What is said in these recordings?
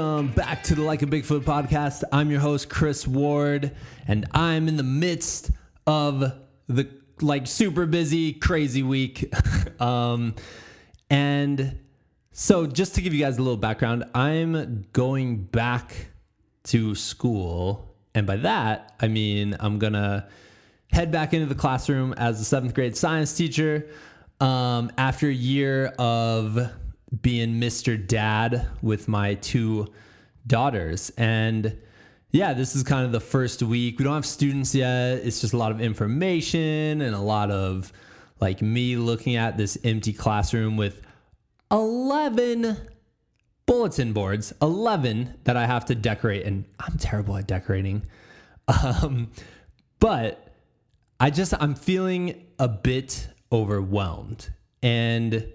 Welcome back to the Like a Bigfoot podcast. I'm your host, Chris Ward, and I'm in the midst of the like super busy, crazy week. um, and so, just to give you guys a little background, I'm going back to school. And by that, I mean I'm going to head back into the classroom as a seventh grade science teacher um, after a year of being Mr. Dad with my two daughters. And yeah, this is kind of the first week. We don't have students yet. It's just a lot of information and a lot of like me looking at this empty classroom with 11 bulletin boards, 11 that I have to decorate. And I'm terrible at decorating. Um, but I just, I'm feeling a bit overwhelmed. And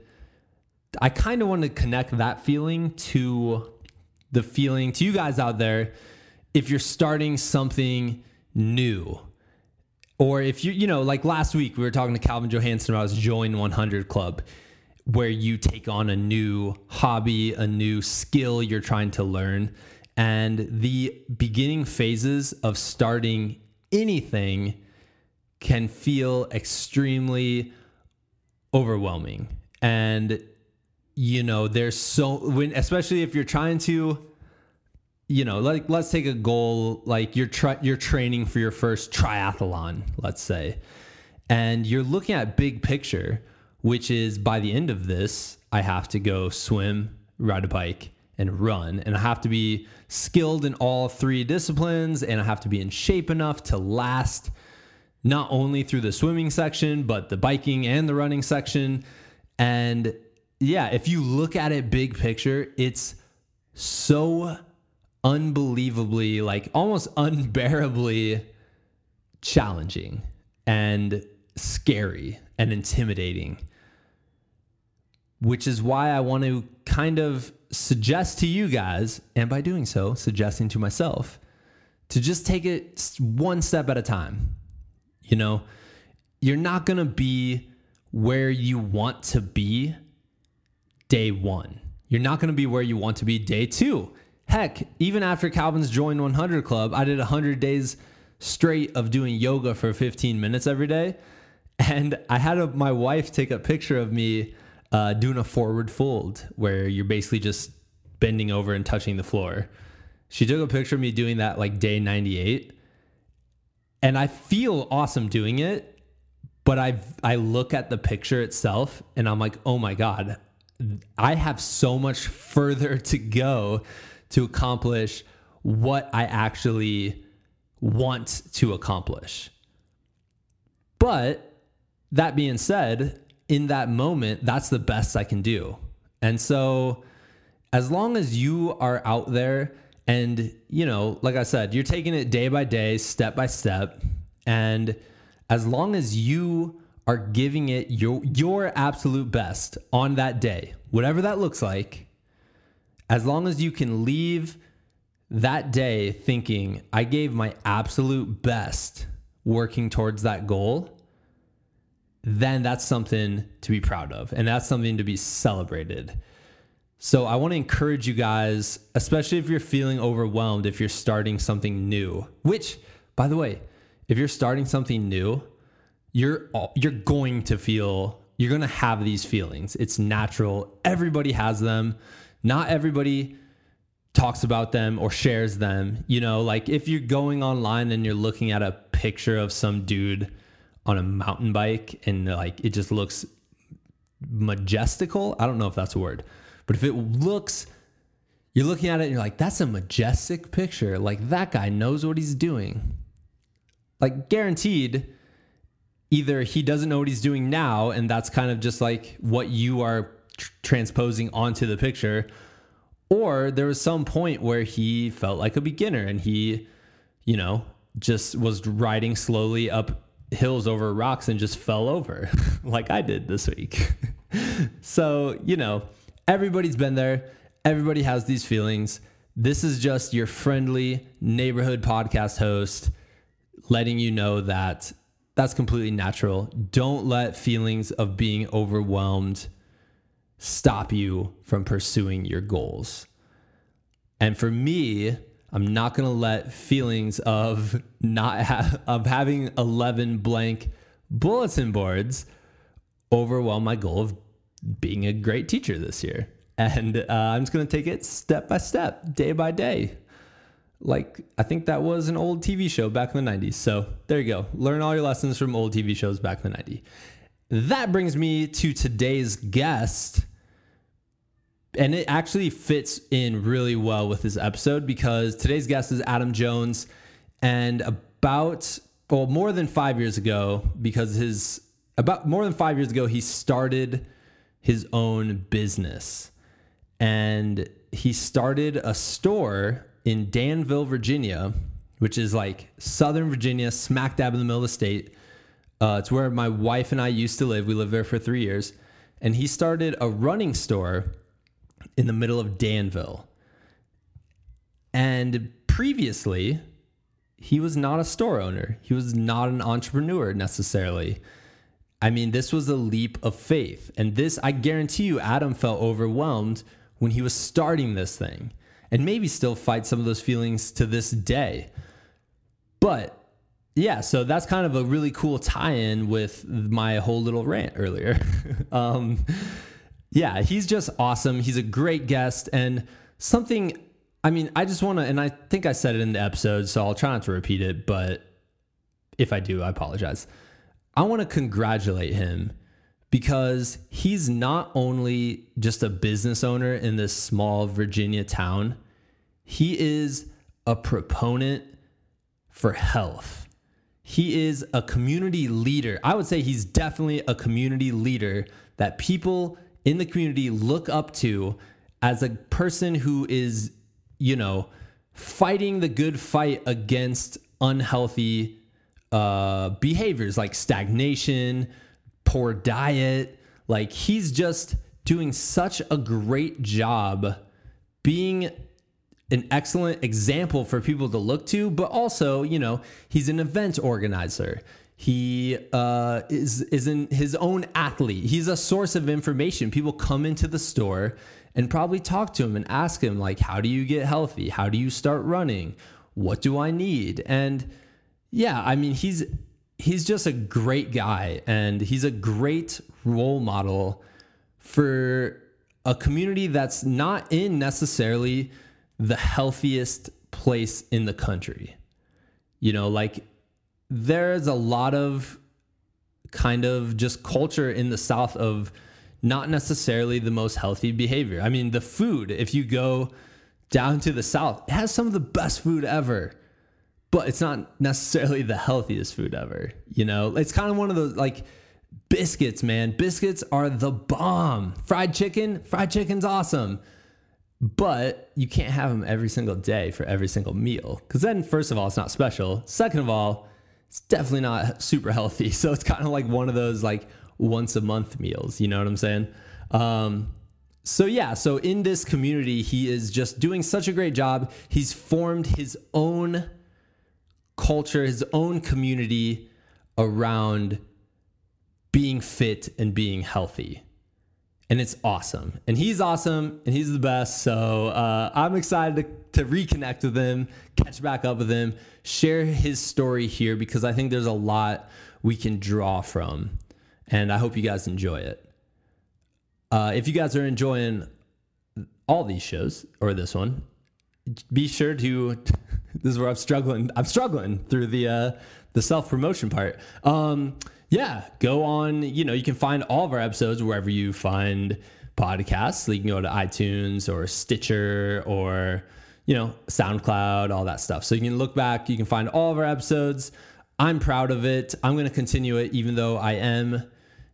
I kind of want to connect that feeling to the feeling to you guys out there if you're starting something new. Or if you, you know, like last week we were talking to Calvin Johansson about his Join 100 Club, where you take on a new hobby, a new skill you're trying to learn. And the beginning phases of starting anything can feel extremely overwhelming. And you know, there's so when especially if you're trying to you know, like let's take a goal like you're tra- you're training for your first triathlon, let's say. And you're looking at big picture, which is by the end of this, I have to go swim, ride a bike, and run. And I have to be skilled in all three disciplines and I have to be in shape enough to last not only through the swimming section, but the biking and the running section. And yeah, if you look at it big picture, it's so unbelievably, like almost unbearably challenging and scary and intimidating. Which is why I want to kind of suggest to you guys, and by doing so, suggesting to myself, to just take it one step at a time. You know, you're not going to be where you want to be day one. You're not going to be where you want to be day two. Heck, even after Calvin's joined 100 Club, I did 100 days straight of doing yoga for 15 minutes every day. And I had a, my wife take a picture of me uh, doing a forward fold where you're basically just bending over and touching the floor. She took a picture of me doing that like day 98. And I feel awesome doing it, but I I look at the picture itself and I'm like, "Oh my god, I have so much further to go to accomplish what I actually want to accomplish. But that being said, in that moment, that's the best I can do. And so, as long as you are out there and, you know, like I said, you're taking it day by day, step by step, and as long as you are giving it your your absolute best on that day, whatever that looks like, as long as you can leave that day thinking I gave my absolute best working towards that goal, then that's something to be proud of and that's something to be celebrated. So I want to encourage you guys, especially if you're feeling overwhelmed if you're starting something new, which by the way, if you're starting something new, you're you're going to feel you're going to have these feelings. It's natural. Everybody has them. Not everybody talks about them or shares them. You know, like if you're going online and you're looking at a picture of some dude on a mountain bike and like it just looks majestical. I don't know if that's a word, but if it looks, you're looking at it and you're like, that's a majestic picture. Like that guy knows what he's doing. Like guaranteed, either he doesn't know what he's doing now and that's kind of just like what you are tr- transposing onto the picture or there was some point where he felt like a beginner and he you know just was riding slowly up hills over rocks and just fell over like I did this week. so, you know, everybody's been there. Everybody has these feelings. This is just your friendly neighborhood podcast host letting you know that that's completely natural. Don't let feelings of being overwhelmed stop you from pursuing your goals. And for me, I'm not going to let feelings of not ha- of having 11 blank bulletin boards overwhelm my goal of being a great teacher this year. And uh, I'm just going to take it step by step, day by day. Like, I think that was an old TV show back in the 90s. So there you go. Learn all your lessons from old TV shows back in the 90s. That brings me to today's guest. And it actually fits in really well with this episode because today's guest is Adam Jones. And about, well, more than five years ago, because his, about more than five years ago, he started his own business. And he started a store in Danville, Virginia, which is like Southern Virginia, smack dab in the middle of the state. Uh, it's where my wife and I used to live. We lived there for three years. And he started a running store in the middle of Danville. And previously, he was not a store owner, he was not an entrepreneur necessarily. I mean, this was a leap of faith. And this, I guarantee you, Adam felt overwhelmed when he was starting this thing and maybe still fight some of those feelings to this day. But yeah, so that's kind of a really cool tie in with my whole little rant earlier. um, yeah, he's just awesome. He's a great guest and something. I mean, I just want to, and I think I said it in the episode, so I'll try not to repeat it, but if I do, I apologize. I want to congratulate him because he's not only just a business owner in this small Virginia town, he is a proponent for health. He is a community leader. I would say he's definitely a community leader that people in the community look up to as a person who is, you know, fighting the good fight against unhealthy uh, behaviors like stagnation, poor diet. Like he's just doing such a great job being an excellent example for people to look to, but also, you know, he's an event organizer. He uh, is is in his own athlete. He's a source of information. People come into the store and probably talk to him and ask him like, "How do you get healthy? How do you start running? What do I need?" And yeah, I mean, he's he's just a great guy and he's a great role model for a community that's not in necessarily the healthiest place in the country. You know, like there's a lot of kind of just culture in the South of not necessarily the most healthy behavior. I mean, the food, if you go down to the South, it has some of the best food ever, but it's not necessarily the healthiest food ever. You know, it's kind of one of those like biscuits, man. Biscuits are the bomb. Fried chicken, fried chicken's awesome but you can't have them every single day for every single meal because then first of all it's not special second of all it's definitely not super healthy so it's kind of like one of those like once a month meals you know what i'm saying um, so yeah so in this community he is just doing such a great job he's formed his own culture his own community around being fit and being healthy and it's awesome. And he's awesome and he's the best. So uh, I'm excited to, to reconnect with him, catch back up with him, share his story here because I think there's a lot we can draw from. And I hope you guys enjoy it. Uh, if you guys are enjoying all these shows or this one, be sure to. This is where I'm struggling. I'm struggling through the uh, the self promotion part. Um, yeah, go on. You know, you can find all of our episodes wherever you find podcasts. You can go to iTunes or Stitcher or, you know, SoundCloud, all that stuff. So you can look back, you can find all of our episodes. I'm proud of it. I'm going to continue it, even though I am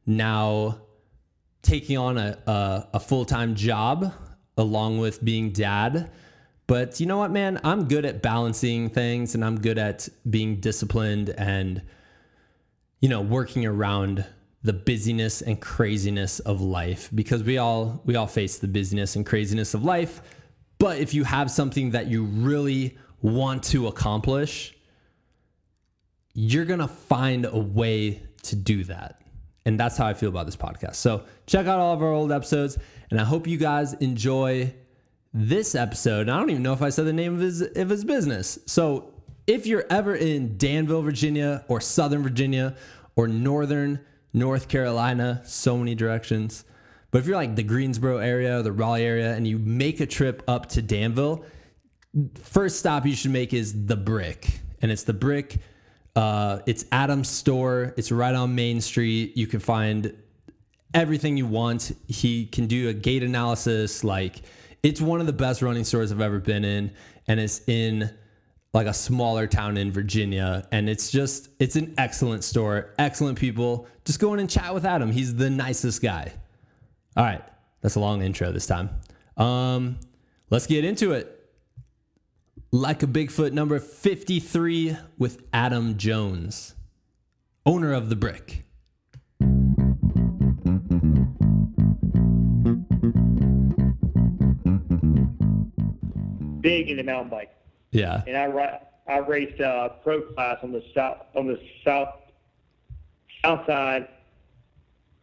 now taking on a, a, a full time job along with being dad. But you know what, man? I'm good at balancing things and I'm good at being disciplined and you know, working around the busyness and craziness of life because we all we all face the busyness and craziness of life. But if you have something that you really want to accomplish, you're going to find a way to do that. And that's how I feel about this podcast. So, check out all of our old episodes and I hope you guys enjoy this episode, I don't even know if I said the name of his of his business. So if you're ever in Danville, Virginia, or Southern Virginia, or Northern North Carolina, so many directions. But if you're like the Greensboro area, the Raleigh area, and you make a trip up to Danville, first stop you should make is the Brick, and it's the Brick. Uh, it's Adam's store. It's right on Main Street. You can find everything you want. He can do a gait analysis. Like it's one of the best running stores I've ever been in, and it's in like a smaller town in Virginia. And it's just it's an excellent store, excellent people. Just go in and chat with Adam. He's the nicest guy. All right, that's a long intro this time. Um, let's get into it. Like a Bigfoot number 53 with Adam Jones, owner of the brick. Mountain bike, Yeah. and I ri- I raced uh, pro class on the south on the south south side.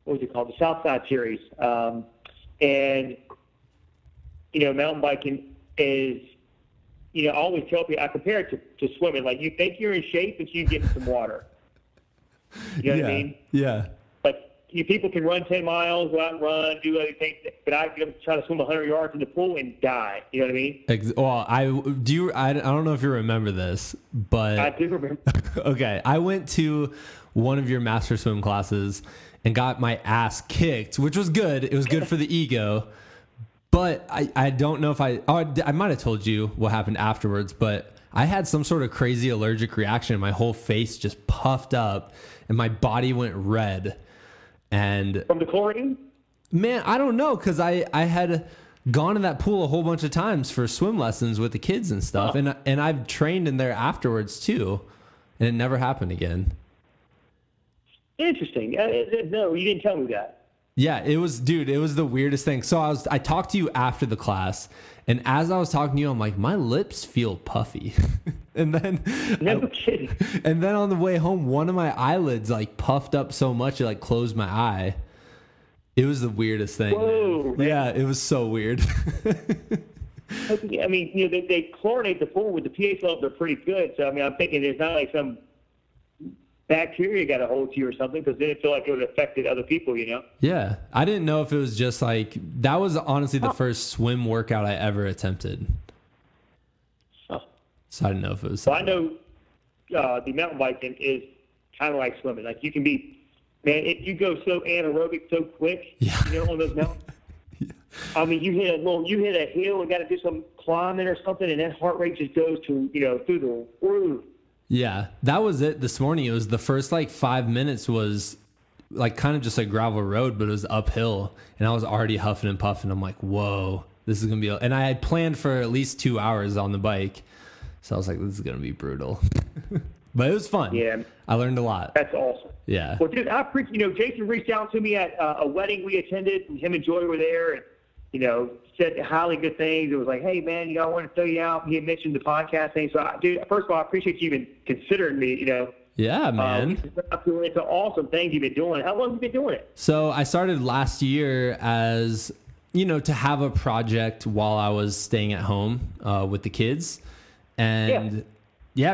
What was it called? The South Side Series. Um, and you know, mountain biking is you know, I always tell people I compare it to, to swimming. Like you think you're in shape until you get in some water. You know yeah. what I mean? Yeah. You people can run ten miles, go out and run, do other things, but I can try to swim hundred yards in the pool and die. You know what I mean? Ex- well, I do. You, I, I don't know if you remember this, but I do remember. okay, I went to one of your master swim classes and got my ass kicked, which was good. It was good for the ego. But I, I don't know if I oh, I I might have told you what happened afterwards, but I had some sort of crazy allergic reaction. My whole face just puffed up and my body went red. And From the chlorine? Man, I don't know because I I had gone to that pool a whole bunch of times for swim lessons with the kids and stuff, Huh. and and I've trained in there afterwards too, and it never happened again. Interesting. Uh, no, you didn't tell me that. Yeah, it was, dude. It was the weirdest thing. So I was, I talked to you after the class, and as I was talking to you, I'm like, my lips feel puffy, and then, No I- kidding. and then on the way home, one of my eyelids like puffed up so much it like closed my eye. It was the weirdest thing. Whoa, man. Yeah, it was so weird. I mean, you know, they, they chlorinate the pool with the pH levels are pretty good. So I mean, I'm thinking there's not like some bacteria got a hold to you or something because then it feel like it would have affected other people. You know? Yeah, I didn't know if it was just like that was honestly the first swim workout I ever attempted. Huh. So I didn't know if it was. So I know uh, the mountain biking is kind of like swimming. Like you can be, man, if you go so anaerobic so quick, Yeah. you know, on those mountains. I mean, you hit a little, you hit a hill and got to do some climbing or something, and that heart rate just goes to, you know, through the roof. Yeah, that was it. This morning, it was the first like five minutes was like kind of just a gravel road, but it was uphill, and I was already huffing and puffing. I'm like, whoa, this is gonna be. And I had planned for at least two hours on the bike, so I was like, this is gonna be brutal. but it was fun. Yeah. I learned a lot. That's awesome. Yeah. Well, dude, I appreciate, you know, Jason reached out to me at uh, a wedding we attended, and him and Joy were there, and, you know, said highly good things. It was like, hey, man, you know, I want to throw you out. He had mentioned the podcast thing. So, I, dude, first of all, I appreciate you even considering me, you know. Yeah, man. Um, it's an awesome thing you've been doing. How long have you been doing it? So I started last year as you know to have a project while I was staying at home uh, with the kids, and yeah.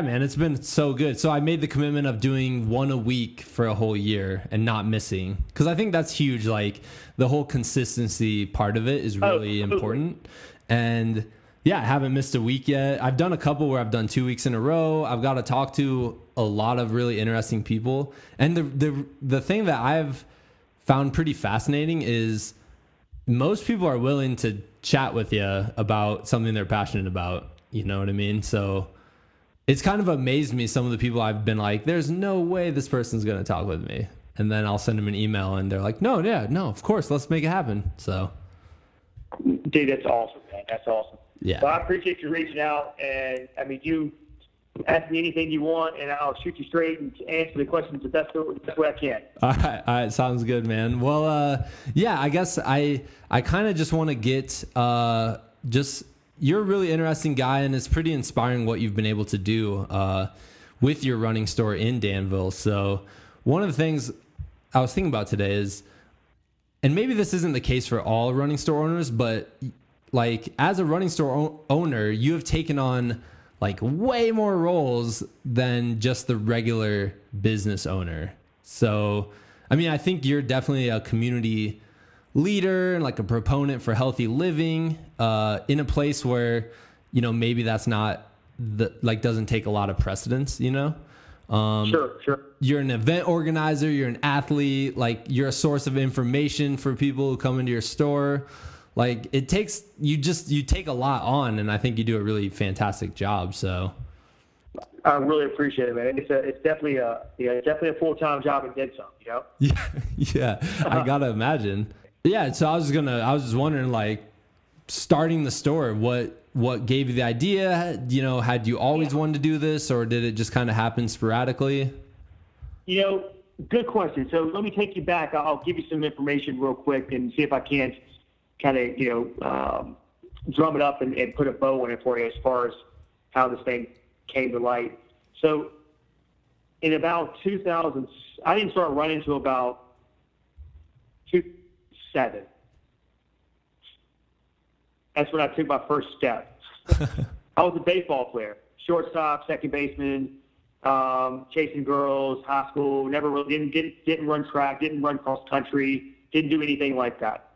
Man, it's been so good. So I made the commitment of doing one a week for a whole year and not missing because I think that's huge. Like the whole consistency part of it is oh, really absolutely. important, and yeah, I haven't missed a week yet. I've done a couple where I've done two weeks in a row. I've got to talk to a lot of really interesting people, and the the the thing that I've found pretty fascinating is most people are willing to chat with you about something they're passionate about. You know what I mean? So it's kind of amazed me some of the people I've been like, there's no way this person's going to talk with me. And then I'll send them an email and they're like, no, yeah, no, of course, let's make it happen. So Dude, that's awesome, man. That's awesome. Yeah. Well, I appreciate you reaching out. And, I mean, you ask me anything you want, and I'll shoot you straight and answer the questions the best, the best way I can. All right, all right, sounds good, man. Well, uh, yeah, I guess I I kind of just want to get uh, just you're a really interesting guy, and it's pretty inspiring what you've been able to do uh, with your running store in Danville. So one of the things I was thinking about today is, and maybe this isn't the case for all running store owners, but like as a running store o- owner, you have taken on like way more roles than just the regular business owner. So, I mean, I think you're definitely a community leader and like a proponent for healthy living uh, in a place where, you know, maybe that's not the like doesn't take a lot of precedence, you know? Um, sure, sure. You're an event organizer, you're an athlete, like you're a source of information for people who come into your store. Like it takes you just you take a lot on and i think you do a really fantastic job so. I really appreciate it man. It's a, it's definitely a yeah it's definitely a full-time job and then some you know? Yeah yeah i gotta imagine. Yeah so i was gonna i was just wondering like starting the store what what gave you the idea you know had you always yeah. wanted to do this or did it just kind of happen sporadically you know good question so let me take you back i'll give you some information real quick and see if i can't kind of you know um, drum it up and, and put a bow on it for you as far as how this thing came to light. So in about 2000, I didn't start running until about 2007. That's when I took my first step. I was a baseball player, shortstop, second baseman, um, chasing girls, high school. Never really didn't, didn't didn't run track, didn't run cross country, didn't do anything like that.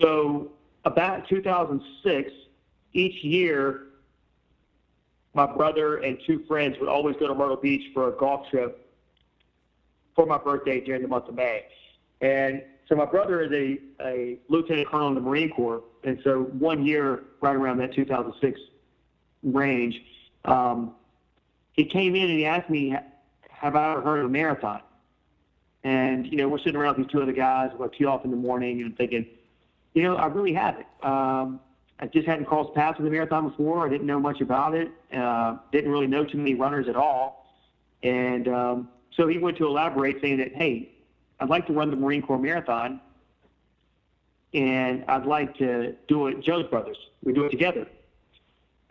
So about 2006, each year, my brother and two friends would always go to Myrtle Beach for a golf trip for my birthday during the month of May. And so my brother is a, a lieutenant colonel in the Marine Corps. And so one year, right around that 2006 range, um, he came in and he asked me, have I ever heard of a marathon? And, you know, we're sitting around with these two other guys, we're tee off in the morning, and I'm thinking, you know, I really haven't. Um, I just hadn't crossed paths with a marathon before. I didn't know much about it. Uh, didn't really know too many runners at all. And um, so he went to elaborate, saying that, hey, I'd like to run the Marine Corps Marathon, and I'd like to do it Joe's Brothers. We do it together.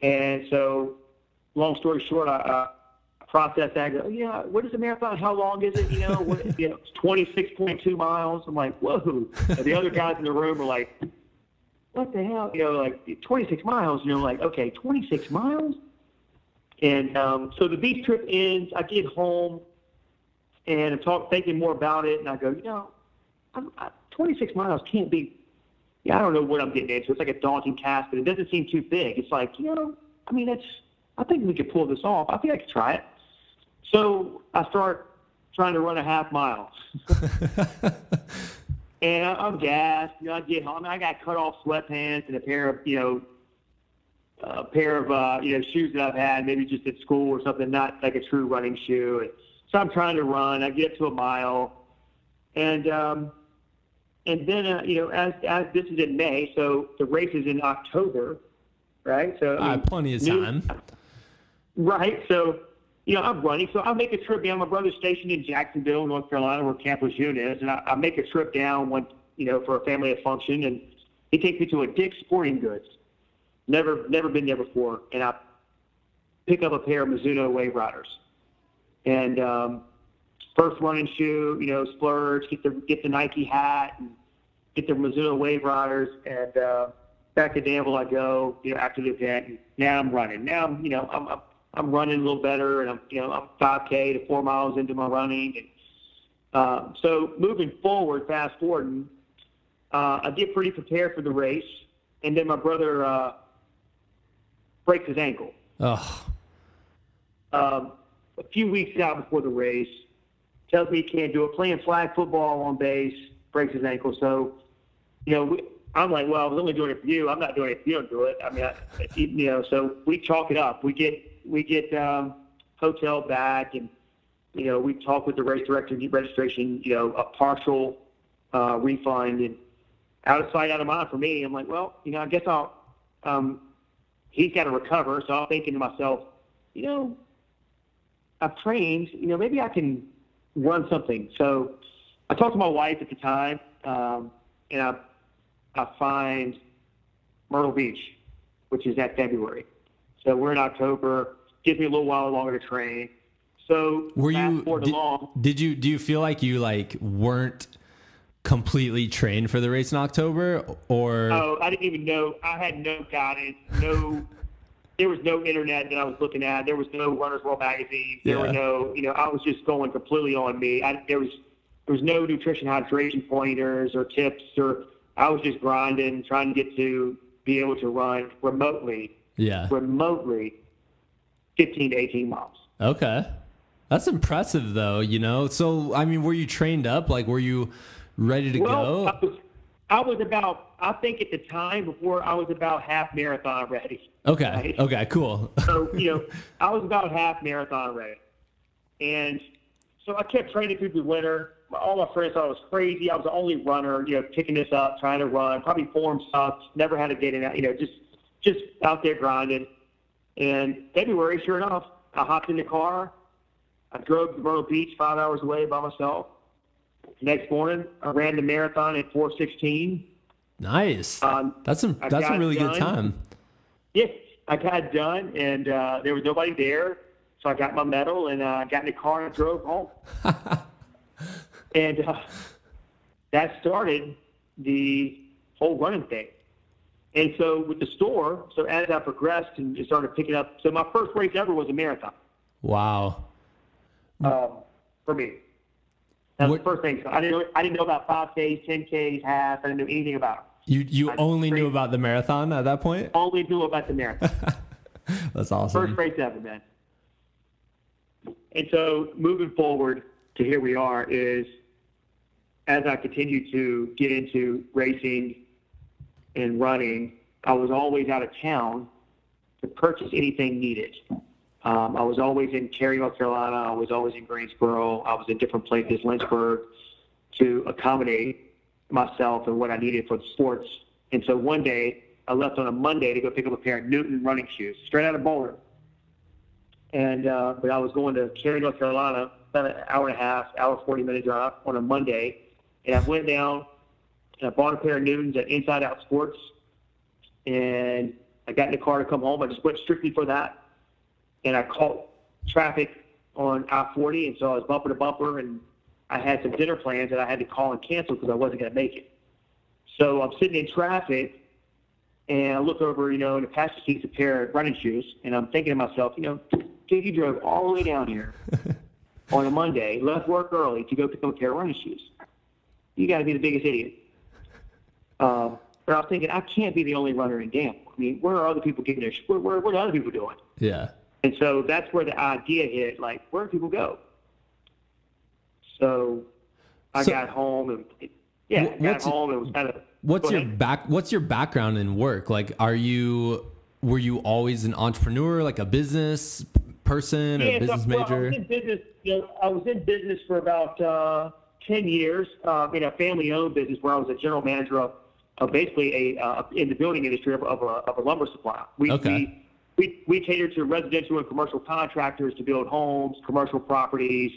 And so, long story short, I, I process that. Go, yeah, what is a marathon? How long is it? You know, what, you know, it's 26.2 miles. I'm like, whoa. And the other guys in the room are like, what the hell? You know, like 26 miles. You know, like, okay, 26 miles? And um, so the beach trip ends. I get home and I'm talk, thinking more about it. And I go, you know, I'm, I, 26 miles can't be, yeah, I don't know what I'm getting into. It's like a daunting task, but it doesn't seem too big. It's like, you know, I mean, that's, I think we could pull this off. I think I could try it. So I start trying to run a half mile. and I'm gassed. You know, I get home. I got cut off sweatpants and a pair of, you know, a pair of, uh, you know, shoes that I've had, maybe just at school or something, not like a true running shoe. And so I'm trying to run. I get to a mile. And, um, and then, uh, you know, as, as this is in May, so the race is in October, right? So, I mean, plenty of time. New, right. So, you know, I'm running, so I make a trip down. My brother's stationed in Jacksonville, North Carolina, where Camp Lejeune is, and I, I make a trip down one, you know, for a family function, and he takes me to a Dick's Sporting Goods. Never, never been there before, and I pick up a pair of Mizuno Wave Riders, and um, first running shoe, you know, splurge, get the get the Nike hat, and get the Mizuno Wave Riders, and uh, back to Danville I go, you know, after the event. And now I'm running. Now I'm, you know, I'm, I'm I'm running a little better, and I'm you know I'm 5K to four miles into my running, and uh, so moving forward, fast forwarding, uh, I get pretty prepared for the race, and then my brother uh, breaks his ankle. Oh. Um, a few weeks out before the race, tells me he can't do it. Playing flag football on base, breaks his ankle. So, you know, we, I'm like, well, I was only doing it for you. I'm not doing it if you don't do it. I mean, I, you know, so we chalk it up. We get we get um, hotel back, and you know we talk with the race director, get registration, you know, a partial uh, refund, and out of sight, out of mind for me. I'm like, well, you know, I guess I'll. Um, he's got to recover, so I'm thinking to myself, you know, I've trained, you know, maybe I can run something. So I talked to my wife at the time, um, and I I find Myrtle Beach, which is at February. So we're in October. Gives me a little while longer to train. So were you did, along, did you do you feel like you like weren't completely trained for the race in October, or Oh, I didn't even know. I had no guidance. No, there was no internet that I was looking at. There was no Runner's World magazine. There Yeah. were no, you know, I was just going completely on me. I, there was there was no nutrition hydration pointers or tips or I was just grinding, trying to get to be able to run remotely, yeah? remotely, 15 to 18 miles. Okay. That's impressive though, you know. So I mean, were you trained up? Like were you ready to Well, I go? I was about, I think at the time before I was about half marathon ready. Okay. right. Okay, cool. So, you know, I was about half marathon ready. And so I kept training through the winter. All my friends thought I was crazy. I was the only runner, you know, picking this up, trying to run. Probably form sucked. Never had a get in, you know, just just out there grinding. And February, sure enough, I hopped in the car. I drove to Myrtle Beach, five hours away by myself. Next morning, I ran the marathon at 416. nice. Um, that's a I that's a really good time. Yes, I got done, and uh, there was nobody there, so I got my medal and uh, got in the car and drove home. and uh, that started the whole running thing. And so with the store, so as I progressed and started picking up, so my first race ever was a marathon Wow. um, for me. That was What- the first thing. So I didn't know, I didn't know about 5Ks, 10Ks, half. I didn't know anything about it. You you I only knew about the marathon at that point? Only knew about the marathon. That's awesome. First race ever, man. And so moving forward to here we are is as I continue to get into racing and running, I was always out of town to purchase anything needed. Um, I was always in Cary, North Carolina. I was always in Greensboro. I was in different places, Lynchburg, to accommodate myself and what I needed for the sports. And so one day, I left on a Monday to go pick up a pair of Newton running shoes, straight out of Boulder. And uh, but I was going to Cary, North Carolina, about an hour and a half, hour forty minute drive on a Monday, and I went down and I bought a pair of Newtons at Inside Out Sports, and I got in the car to come home. I just went strictly for that, and I caught traffic on I-40, and so I was bumper to bumper, and I had some dinner plans that I had to call and cancel because I wasn't going to make it. So I'm sitting in traffic, and I look over, you know, in the passenger seat's a pair of running shoes, and I'm thinking to myself, you know, dude, you drove all the way down here on a Monday, left work early to go pick up a pair of running shoes. You got to be the biggest idiot. Um, but I was thinking, I can't be the only runner in Danville. I mean, where are other people getting their? Where, where, what are other people doing? Yeah. And so that's where the idea hit. Like, where do people go? So I So- got home and yeah, Wh- got what's- home. It was kind of What's your ahead. back what's your background in work? Like are you were you always an entrepreneur, like a business person or a so, business well, I was in business. You know, I was in business for about uh, ten years uh, in a family-owned business where I was a general manager of, of basically a uh, in the building industry of, of, a, of a lumber supply. We, Okay. we we we catered to residential and commercial contractors to build homes, commercial properties,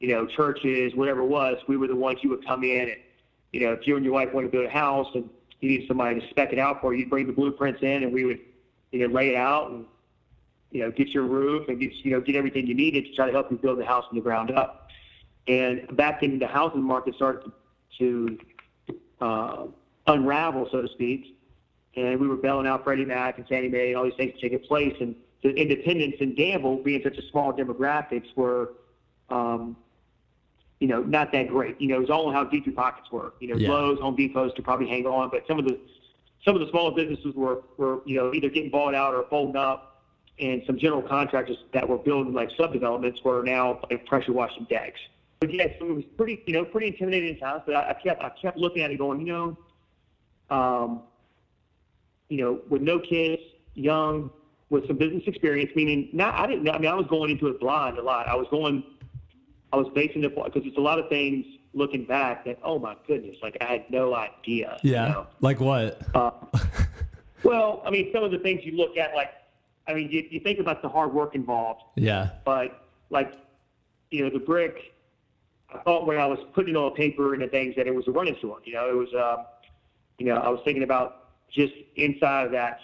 you know, churches, whatever it was. We were the ones who would come in and you know, if you and your wife wanted to build a house and you needed somebody to spec it out for you, you'd bring the blueprints in and we would, you know, lay it out and, you know, get your roof and get, you know, get everything you needed to try to help you build the house from the ground up. And back in the housing market started to uh, unravel, so to speak. And we were bailing out Freddie Mac and Fannie Mae and all these things taking place. And the independents in Danville, being such a small demographics, were um, you know, not that great. You know, it was all how deep your pockets were. You know, Yeah. Lowe's, Home Depots could probably hang on, but some of the some of the smaller businesses were were you know either getting bought out or folding up, and some general contractors that were building like subdevelopments were now like pressure washing decks. But yeah, it was pretty you know pretty intimidating times. But I, I kept I kept looking at it, going, you know, um, you know, with no kids, young, with some business experience, meaning not I didn't. I mean, I was going into it blind a lot. I was going I was basing it because it's a lot of things looking back that oh my goodness, like I had no idea. you yeah. know? Like what? Uh, well, I mean, some of the things you look at, like I mean, you, you think about the hard work involved, Yeah. but like you know, the brick. I thought when I was putting it on paper and the things that it was a running store. You know, it was. Um, you know, I was thinking about just inside of that,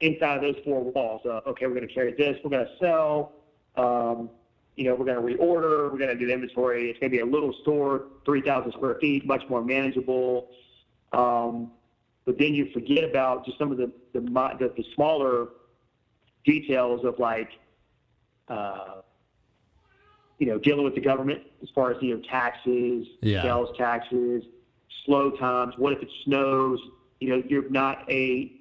inside of those four walls. Uh, okay, we're going to carry this. We're going to sell. Um, you know, we're going to reorder, we're going to do inventory. It's going to be a little store, 3,000 square feet, much more manageable. Um, but then you forget about just some of the the, the, the smaller details of like, uh, you know, dealing with the government as far as you know taxes, Yeah. sales taxes, slow times. What if it snows? You know, you're not a.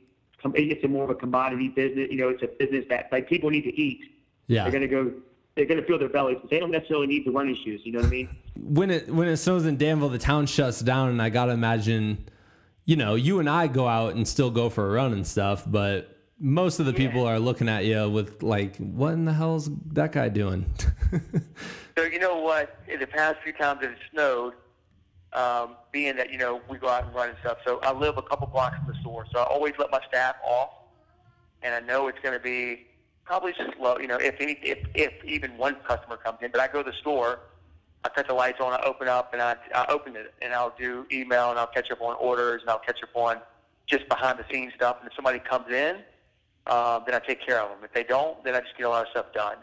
com- It's a more of a commodity business. You know, it's a business that like people need to eat. Yeah. They're gonna go. They're gonna fill their bellies, they don't necessarily need the running shoes. You know what I mean? when it when it snows in Danville, the town shuts down, and I gotta imagine, you know, you and I go out and still go for a run and stuff, but most of the people are looking at you with like, what in the hell's that guy doing? So you know what? In the past few times that it snowed, um, being that you know we go out and run and stuff, so I live a couple blocks from the store, so I always let my staff off, and I know it's going to be probably slow. You know, if any, if if even one customer comes in, but I go to the store, I cut the lights on, I open up, and I I open it, and I'll do email, and I'll catch up on orders, and I'll catch up on just behind the scenes stuff. And if somebody comes in, uh, then I take care of them. If they don't, then I just get a lot of stuff done.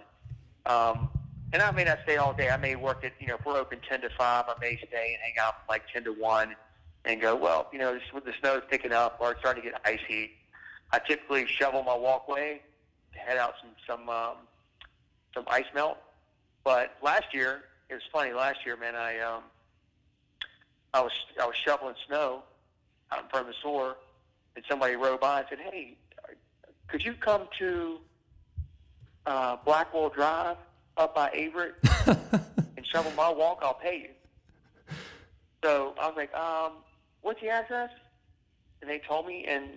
Um, and I may not stay all day. I may work at, you know, if we're open 10 to 5, I may stay and hang out from like 10 to 1 and go, well, you know, this, the snow's picking up or it's starting to get icy. I typically shovel my walkway to head out some, some, um, some ice melt. But last year, it was funny. Last year, man, I, um, I was, I was shoveling snow out in front of the store and somebody rode by and said, hey, could you come to uh, Blackwell Drive up by Averett and shovel my walk? I'll pay you. So I was like, um, what's the address? And they told me, and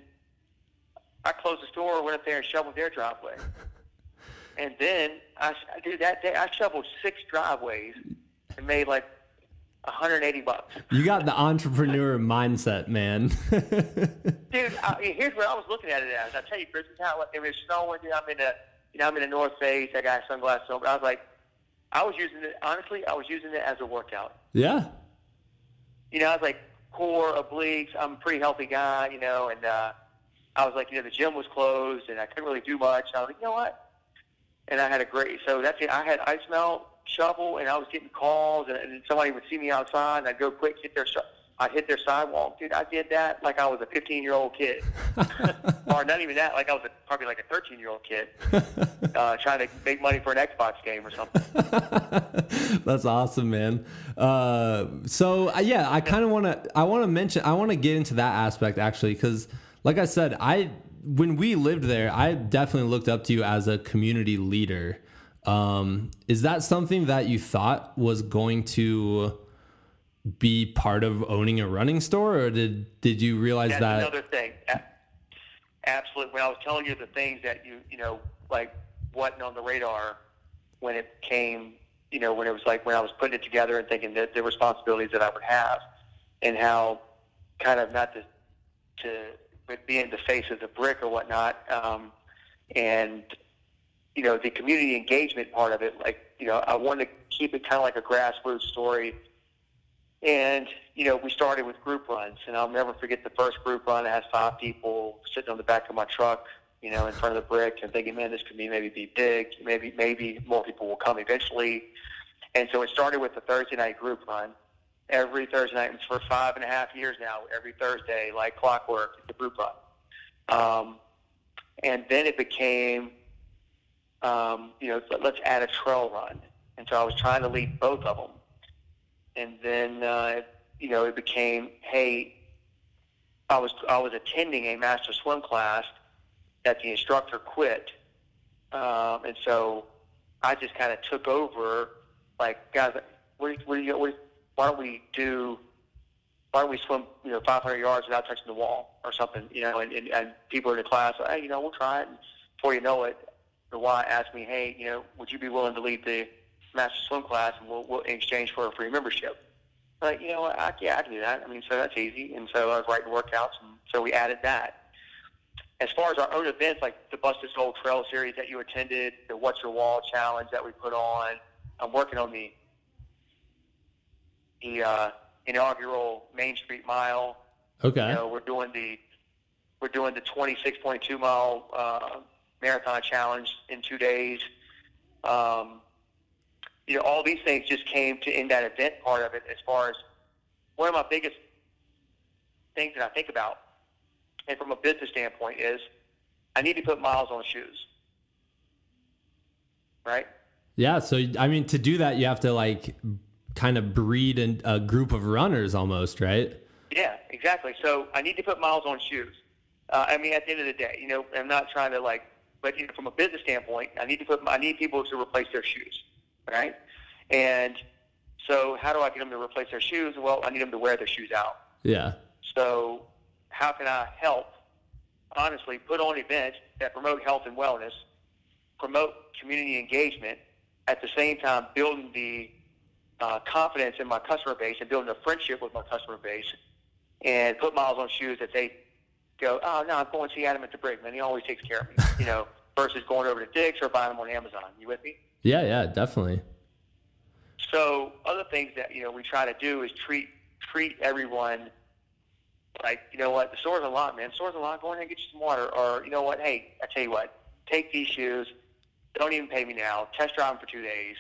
I closed the store, went up there and shoveled their driveway. And then I, I did that day. I shoveled six driveways and made like 180 bucks. you got the entrepreneur mindset, man. Dude, I, here's what I was looking at it as. I tell you, Chris, it's how it was snowing. Dude, I'm in a, you know, I'm in the North Face. I got sunglasses on. But I was like, I was using it. Honestly, I was using it as a workout. yeah. You know, I was like core obliques. I'm a pretty healthy guy, you know, and uh, I was like, you know, the gym was closed and I couldn't really do much. I was like, you know what? And I had a great. So that's it. I had ice melt shovel, and I was getting calls, and, and somebody would see me outside, and I'd go quick hit their. si- I'd hit their sidewalk, dude. I did that like I was a 15 year old kid, or not even that, like I was a, probably like a 13 year old kid, uh, trying to make money for an Xbox game or something. That's awesome, man. Uh, so uh, yeah, I kind of want to. I want to mention. I want to get into that aspect actually, because like I said, I when we lived there, I definitely looked up to you as a community leader. Um, is that something that you thought was going to be part of owning a running store, or did did you realize That's that? another thing. Absolutely. When I was telling you the things that you, you know, like wasn't on the radar when it came, you know, when it was like when I was putting it together and thinking that the responsibilities that I would have and how kind of not to, to but being the face of the brick or whatnot. Um, and, you know, the community engagement part of it, like, you know, I wanted to keep it kind of like a grassroots story and, you know, we started with group runs, and I'll never forget the first group run. I had five people sitting on the back of my truck, you know, in front of the brick, and thinking, man, this could be maybe be big. Maybe maybe more people will come eventually. And so it started with the Thursday night group run. Every Thursday night, and for five and a half years now, every Thursday, like clockwork, the group run. Um, and then it became, um, you know, let's add a trail run. And so I was trying to lead both of them and then uh, you know it became hey I was I was attending a master swim class that the instructor quit. Um, and so I just kind of took over like guys what what what why don't we do why don't we swim you know 500 yards without touching the wall or something you know and, and, and people in the class hey you know we'll try it. And before you know it the Y asked me hey you know would you be willing to lead the master swim class and we'll, we'll in exchange for a free membership. Like, you know, what, I, yeah, I can do that. I mean, so that's easy. And so I was writing workouts, and so we added that. As far as our own events, like the Busted Soul Trail Series that you attended, the What's Your Wall Challenge that we put on, I'm working on the the uh, inaugural Main Street Mile. Okay. You know, we're doing the we're doing the 26.2 mile uh, marathon challenge in two days. Um, you know, all these things just came to in that event part of it. As far as one of my biggest things that I think about, and from a business standpoint, is I need to put miles on shoes. Right. Yeah. So I mean, to do that, you have to like kind of breed in a group of runners almost, right? Yeah, exactly. So I need to put miles on shoes. Uh, I mean, at the end of the day, you know, I'm not trying to like, but you know, from a business standpoint, I need to put, I need people to replace their shoes, right? And so, how do I get them to replace their shoes? Well, I need them to wear their shoes out. Yeah. So, how can I help? Honestly, put on events that promote health and wellness, promote community engagement, at the same time building the uh, confidence in my customer base and building a friendship with my customer base, and put miles on shoes that they go, oh no, I'm going to see Adam at the Brick, man. He always takes care of me, you know, versus going over to Dick's or buying them on Amazon. You with me? Yeah, yeah, definitely. So other things that you know we try to do is treat treat everyone like you know what the store's a lot, man. The store's a lot. Go in there and get you some water, or you know what? Hey, I tell you what, take these shoes. Don't even pay me now. Test drive them for two days,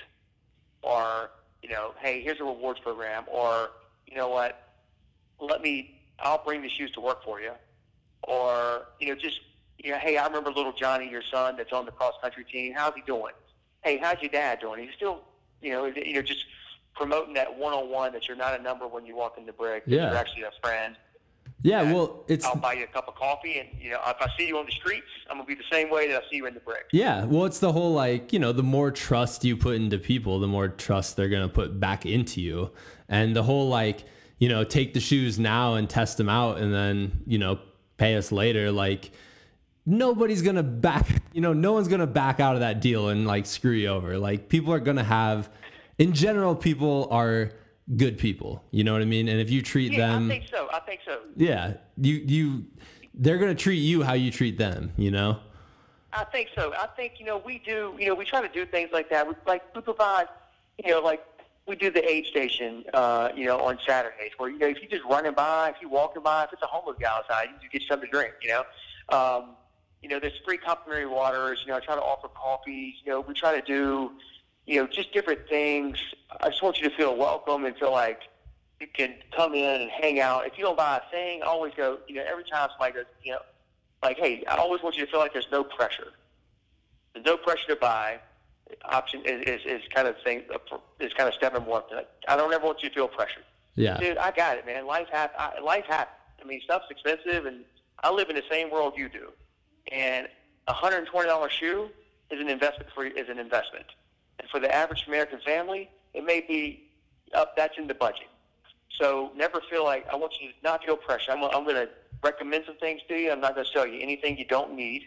or you know, hey, here's a rewards program, or you know what? Let me. I'll bring the shoes to work for you, or you know, just you know, hey, I remember little Johnny, your son, that's on the cross country team. How's he doing? Hey, how's your dad doing? He's still, you know, you know, just promoting that one on one that you're not a number when you walk in the that Yeah. You're actually a friend. Yeah, And well, it's I'll buy you a cup of coffee, and you know, if I see you on the streets, I'm gonna be the same way that I see you in the Brick. yeah, well, it's the whole like you know, the more trust you put into people, the more trust they're gonna put back into you, and the whole like you know, take the shoes now and test them out, and then you know, pay us later. Like nobody's gonna back, you know, no one's gonna back out of that deal and like screw you over. Like people are gonna have, in general, people are good people. You know what I mean? And if you treat Yeah, them, I think so. I think so. yeah, you you, they're gonna treat you how you treat them. You know? I think so. I think you know we do. You know we try to do things like that. We, like we provide. You know, like we do the aid station. Uh, you know, on Saturdays where you know if you're just running by, if you're walking by, if it's a homeless guy outside, you just get something to drink. You know. Um, you know, there's free complimentary waters. You know, I try to offer coffees. You know, we try to do, you know, just different things. I just want you to feel welcome and feel like you can come in and hang out. If you don't buy a thing, I always go. You know, every time somebody goes, you know, like, hey, I always want you to feel like there's no pressure. There's no pressure to buy. Option is, is, is kind of thing is kind of stepping more. I don't ever want you to feel pressure, Yeah. dude. I got it, man. Life hap- I, life happens. I mean, stuff's expensive, and I live in the same world you do. And a hundred and twenty dollar shoe is an investment for is an investment, and for the average American family, it may be up. That's in the budget. So never feel like I want you to not feel pressure. I'm, I'm going to recommend some things to you. I'm not going to sell you anything you don't need.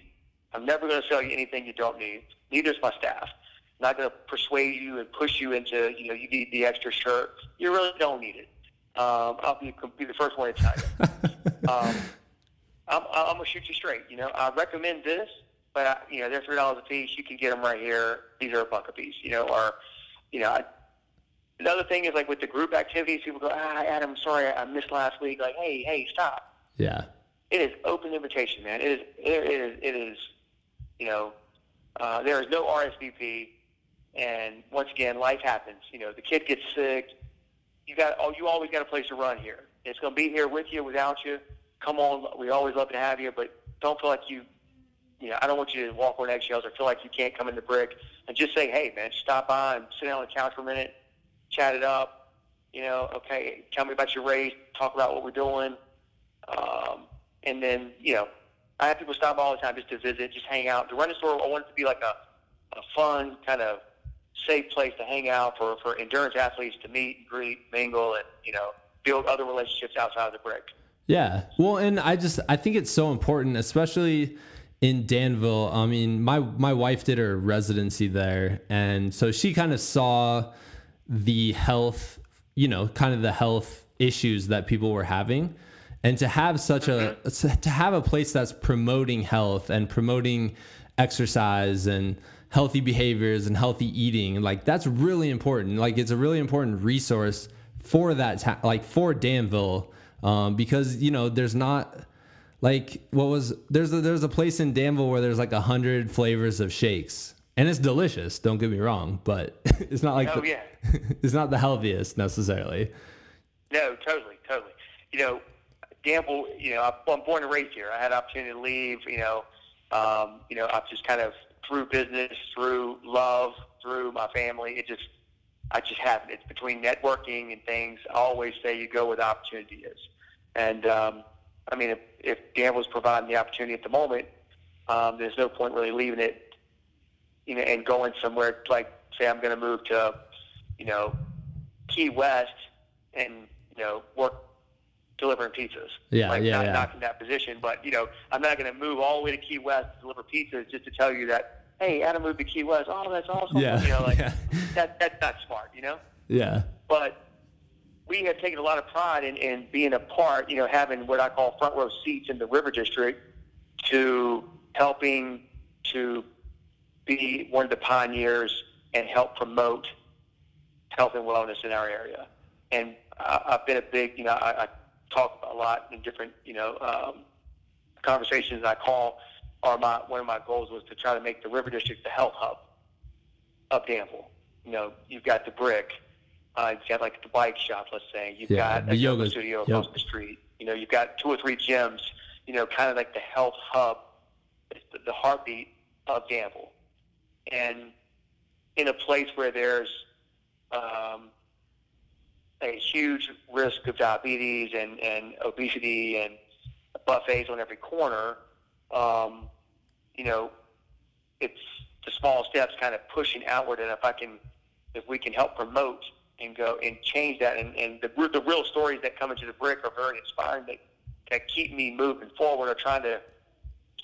I'm never going to sell you anything you don't need. Neither is my staff. I'm not going to persuade you and push you into you know you need the extra shirt. You really don't need it. Um, I'll be, be the first one to tell you. um, I'm, I'm gonna shoot you straight. You know, I recommend this, but I, you know they're three dollars a piece. You can get them right here. These are a buck a piece. You know, or you know, I, another thing is like with the group activities, people go, ah, Adam, sorry, I missed last week. Like, hey, hey, stop. Yeah. It is open invitation, man. It is, it is, it is. You know, uh, there is no RSVP, and once again, life happens. You know, the kid gets sick. You got, oh, you always got a place to run here. It's gonna be here with you, without you come on, we always love to have you, but don't feel like you, you know, I don't want you to walk on eggshells or feel like you can't come in the brick and just say, hey, man, stop by and sit down on the couch for a minute, chat it up, you know, okay, tell me about your race, talk about what we're doing. Um, and then, you know, I have people stop all the time just to visit, just hang out. The running store, I want it to be like a, a fun, kind of safe place to hang out for, for endurance athletes to meet, greet, mingle, and, you know, build other relationships outside of the brick. Yeah. Well, and I just I think it's so important, especially in Danville. I mean, my my wife did her residency there, and so she kind of saw the health, you know, kind of the health issues that people were having. And to have such a to have a place that's promoting health and promoting exercise and healthy behaviors and healthy eating, like that's really important. Like it's a really important resource for that, ta- like for Danville um, because you know there's not like what was there's a, there's a place in Danville where there's like a hundred flavors of shakes and it's delicious. Don't get me wrong, but it's not like Oh the, yeah. it's not the healthiest necessarily. No, totally, totally. You know, Danville. You know, I'm born and raised here. I had opportunity to leave. You know, um, you know, I've just kind of through business, through love, through my family. It just, I just haven't. It's between networking and things. I always say you go where the opportunity is. And um, I mean, if, if Danville's providing the opportunity at the moment, um, there's no point really leaving it, you know, and going somewhere like say I'm going to move to, you know, Key West and you know work delivering pizzas. Yeah, like yeah, not yeah. knocking that position, but you know, I'm not going to move all the way to Key West to deliver pizzas just to tell you that hey, Adam moved to Key West. Oh, that's awesome. Yeah, you know, like yeah. that that's not smart, you know. Yeah. But we have taken a lot of pride in, in being a part, you know, having what I call front row seats in the River District to helping to be one of the pioneers and help promote health and wellness in our area. And I, I've been a big, you know, I, I talk a lot in different, you know, um, conversations I call are my one of my goals was to try to make the River District the health hub of Danville. You know, you've got the brick, uh, you've got like the bike shop, let's say. You've Yeah, got a yoga, studio yep. across the street. You know, you've got two or three gyms. You know, kind of like the health hub, the, heartbeat of Danville, and in a place where there's um, a huge risk of diabetes and, and obesity and buffets on every corner, um, you know, it's the small steps kind of pushing outward. And if I can, if we can help promote and go and change that, and, and the, the real stories that come into the brick are very inspiring that, that keep me moving forward or trying to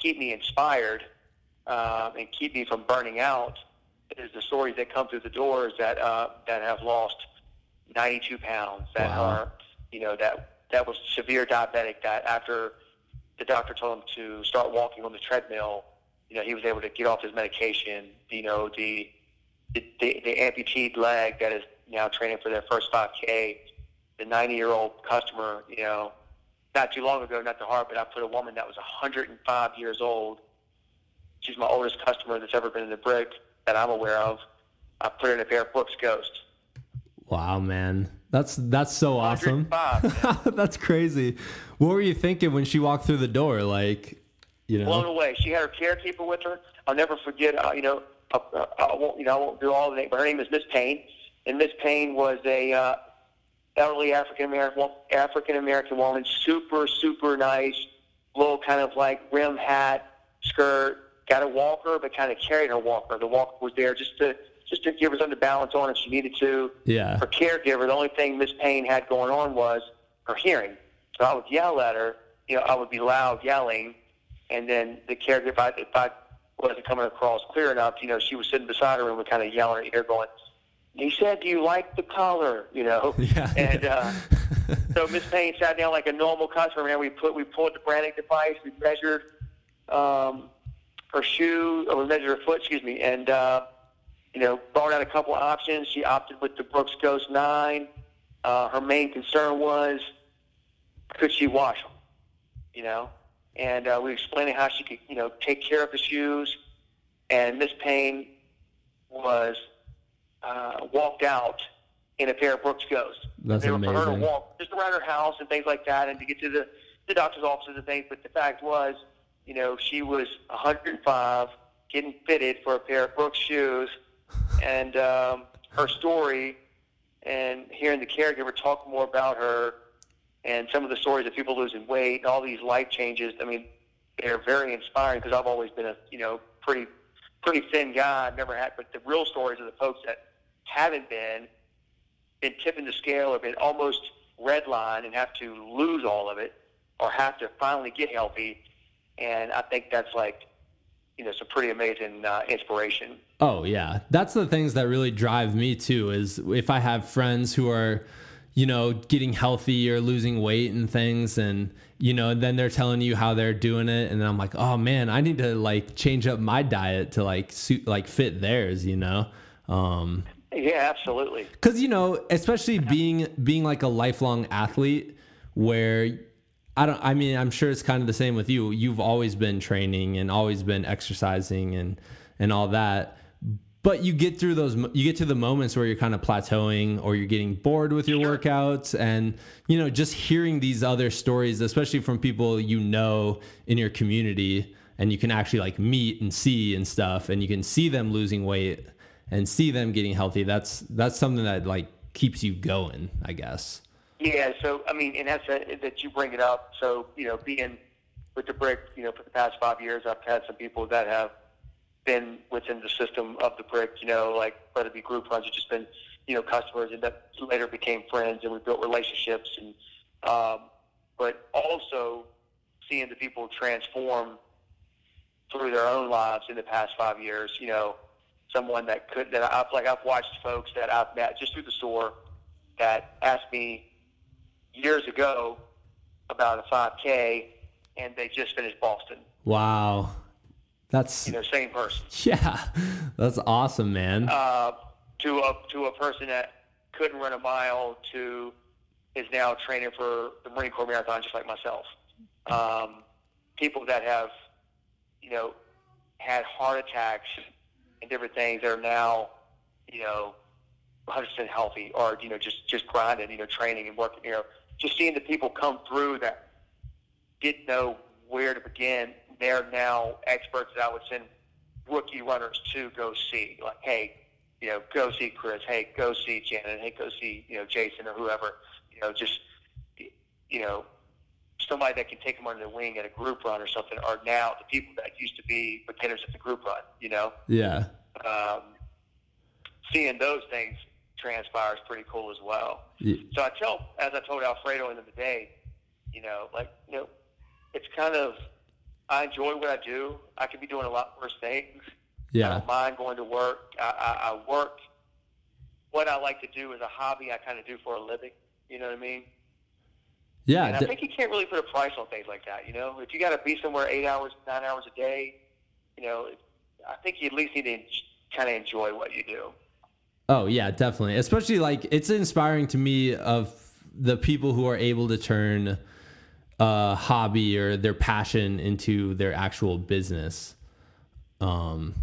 keep me inspired um, and keep me from burning out is the stories that come through the doors that uh, that have lost 92 pounds that Wow. are you know that that was severe diabetic that after the doctor told him to start walking on the treadmill you know he was able to get off his medication you know the the, the, the amputated leg that is now training for their first 5k the 90 year old customer you know not too long ago not to heart but I put a woman that was 105 years old she's my oldest customer that's ever been in the brick that I'm aware of. I put in a pair of Brooks Ghost. Wow, man. That's that's so awesome. 105, that's crazy. What were you thinking when she walked through the door? Like, you know. Blown away. She had her caretaker with her. I'll never forget. Uh, you know, uh, uh, I won't. You know, I won't do all the names. But her name is Miss Payne, and Miss Payne was a uh, elderly African American African American woman. Super, super nice. Little kind of like rim hat, skirt. Got a walker, but kind of carried her walker. The walker was there just to just to give her something to balance on if she needed to. Yeah. her caregiver, the only thing Miss Payne had going on was her hearing. So I would yell at her, you know, I would be loud yelling, and then the caregiver, if I, if I wasn't coming across clear enough, you know, she was sitting beside her and would kind of yell in her ear, going, "He said, do you like the color?" You know, Yeah. and uh, so Miss Payne sat down like a normal customer, and we put we pulled the Brannock device, we measured um, her shoe, or we measured her foot, excuse me, and. Uh, you know, brought out a couple of options. She opted with the Brooks Ghost 9. Uh, her main concern was, could she wash them? You know? And uh, we explained how she could, you know, take care of the shoes. And Miss Payne was uh, walked out in a pair of Brooks Ghosts. That's they were for her to walk just around her house and things like that and to get to the, the doctor's offices and things. But the fact was, you know, she was 105, getting fitted for a pair of Brooks shoes. And um, her story and hearing the caregiver talk more about her and some of the stories of people losing weight and all these life changes, I mean, they're very inspiring because I've always been a, you know, pretty, pretty thin guy. I've never had, but the real stories of the folks that haven't been, been tipping the scale or been almost redline and have to lose all of it or have to finally get healthy. And I think that's like, you know, some pretty amazing uh, inspiration. Oh yeah, that's the things that really drive me too. Is if I have friends who are, you know, getting healthy or losing weight and things, and you know, then they're telling you how they're doing it, and then I'm like, oh man, I need to like change up my diet to like suit like fit theirs, you know. Um, Yeah, absolutely. because you know especially being being like a lifelong athlete where i don't i mean i'm sure it's kind of the same with you you've always been training and always been exercising and and all that but you get through those. You get to the moments where you're kind of plateauing or you're getting bored with your Sure. workouts and you know just hearing these other stories especially from people you know in your community and you can actually like meet and see and stuff and you can see them losing weight and see them getting healthy that's that's something that like keeps you going i guess Yeah, so I mean, and that's a, that you bring it up. So you know, being with the brick, you know, for the past five years, I've had some people that have been within the system of the brick. You know, like whether it be group runs or just been, you know, customers, and that later became friends, and we built relationships. And um, but also seeing the people transform through their own lives in the past five years. You know, someone that could that I've like I've watched folks that I've met just through the store that asked me years ago about a 5K, and they just finished Boston. wow that's You know, same person. yeah that's awesome man Uh, to a to a person that couldn't run a mile to is now training for the Marine Corps Marathon, just like myself. Um, people that have, you know, had heart attacks and different things that are now, you know, 100% healthy or you know just just grinding, you know, training and working. You know, just seeing the people come through that didn't know where to begin. They're now experts that I would send rookie runners to go see. Like, hey, you know, go see Chris. Hey, go see Janet. Hey, go see you know Jason or whoever. You know, just you know somebody that can take them under the wing at a group run or something are now the people that used to be beginners at the group run. You know, yeah um, seeing those things transpire is pretty cool as well. Yeah. So I tell, as I told Alfredo in the day, you know, like, you know, it's kind of, I enjoy what I do. I could be doing a lot worse things. I yeah don't mind going to work. I, I, I work. What I like to do is a hobby I kind of do for a living. You know what I mean? Yeah And I think you can't really put a price on things like that. You know, if you got to be somewhere eight hours, nine hours a day, you know, I think you at least need to kind of enjoy what you do. Oh yeah, definitely. Especially like it's inspiring to me of the people who are able to turn a hobby or their passion into their actual business. Um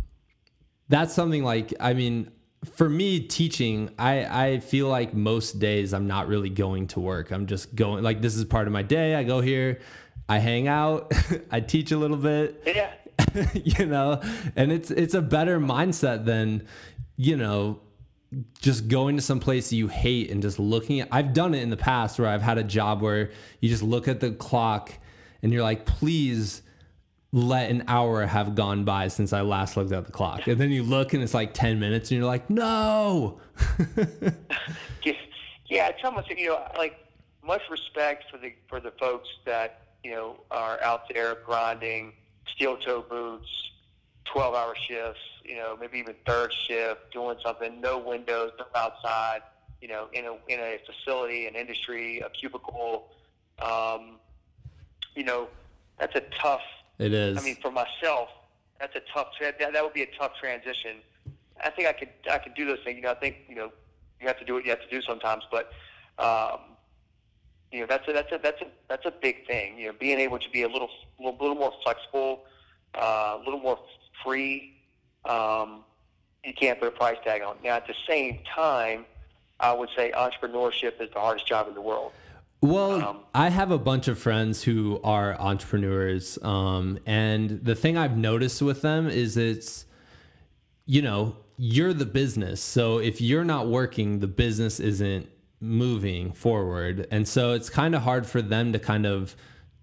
that's something like I mean for me teaching I I feel like most days I'm not really going to work. I'm just going like this is part of my day. I go here, I hang out, I teach a little bit Yeah. you know and it's it's a better mindset than you know just going to some place you hate and just looking at I've done it in the past where I've had a job where you just look at the clock and you're like please let an hour have gone by since I last looked at the clock and then you look and it's like 10 minutes and you're like no Yeah, yeah, it's almost you know like much respect for the for the folks that you know are out there grinding, steel toe boots, twelve hour shifts, you know maybe even third shift, doing something, no windows, no outside, you know in a in a facility, an industry, a cubicle, um, you know that's a tough. It is I mean, for myself, that's a tough. That, that would be a tough transition. I think I could I could do those things. You know, I think you know you have to do what you have to do sometimes, but um, you know that's a that's a that's a that's a big thing. You know, being able to be a little little, little more flexible, uh, a little more free. Um, you can't put a price tag on. Now, at the same time, I would say entrepreneurship is the hardest job in the world. Well, Um, I have a bunch of friends who are entrepreneurs, um, and the thing I've noticed with them is it's, you know, you're the business. So if you're not working, the business isn't moving forward, and so it's kind of hard for them to kind of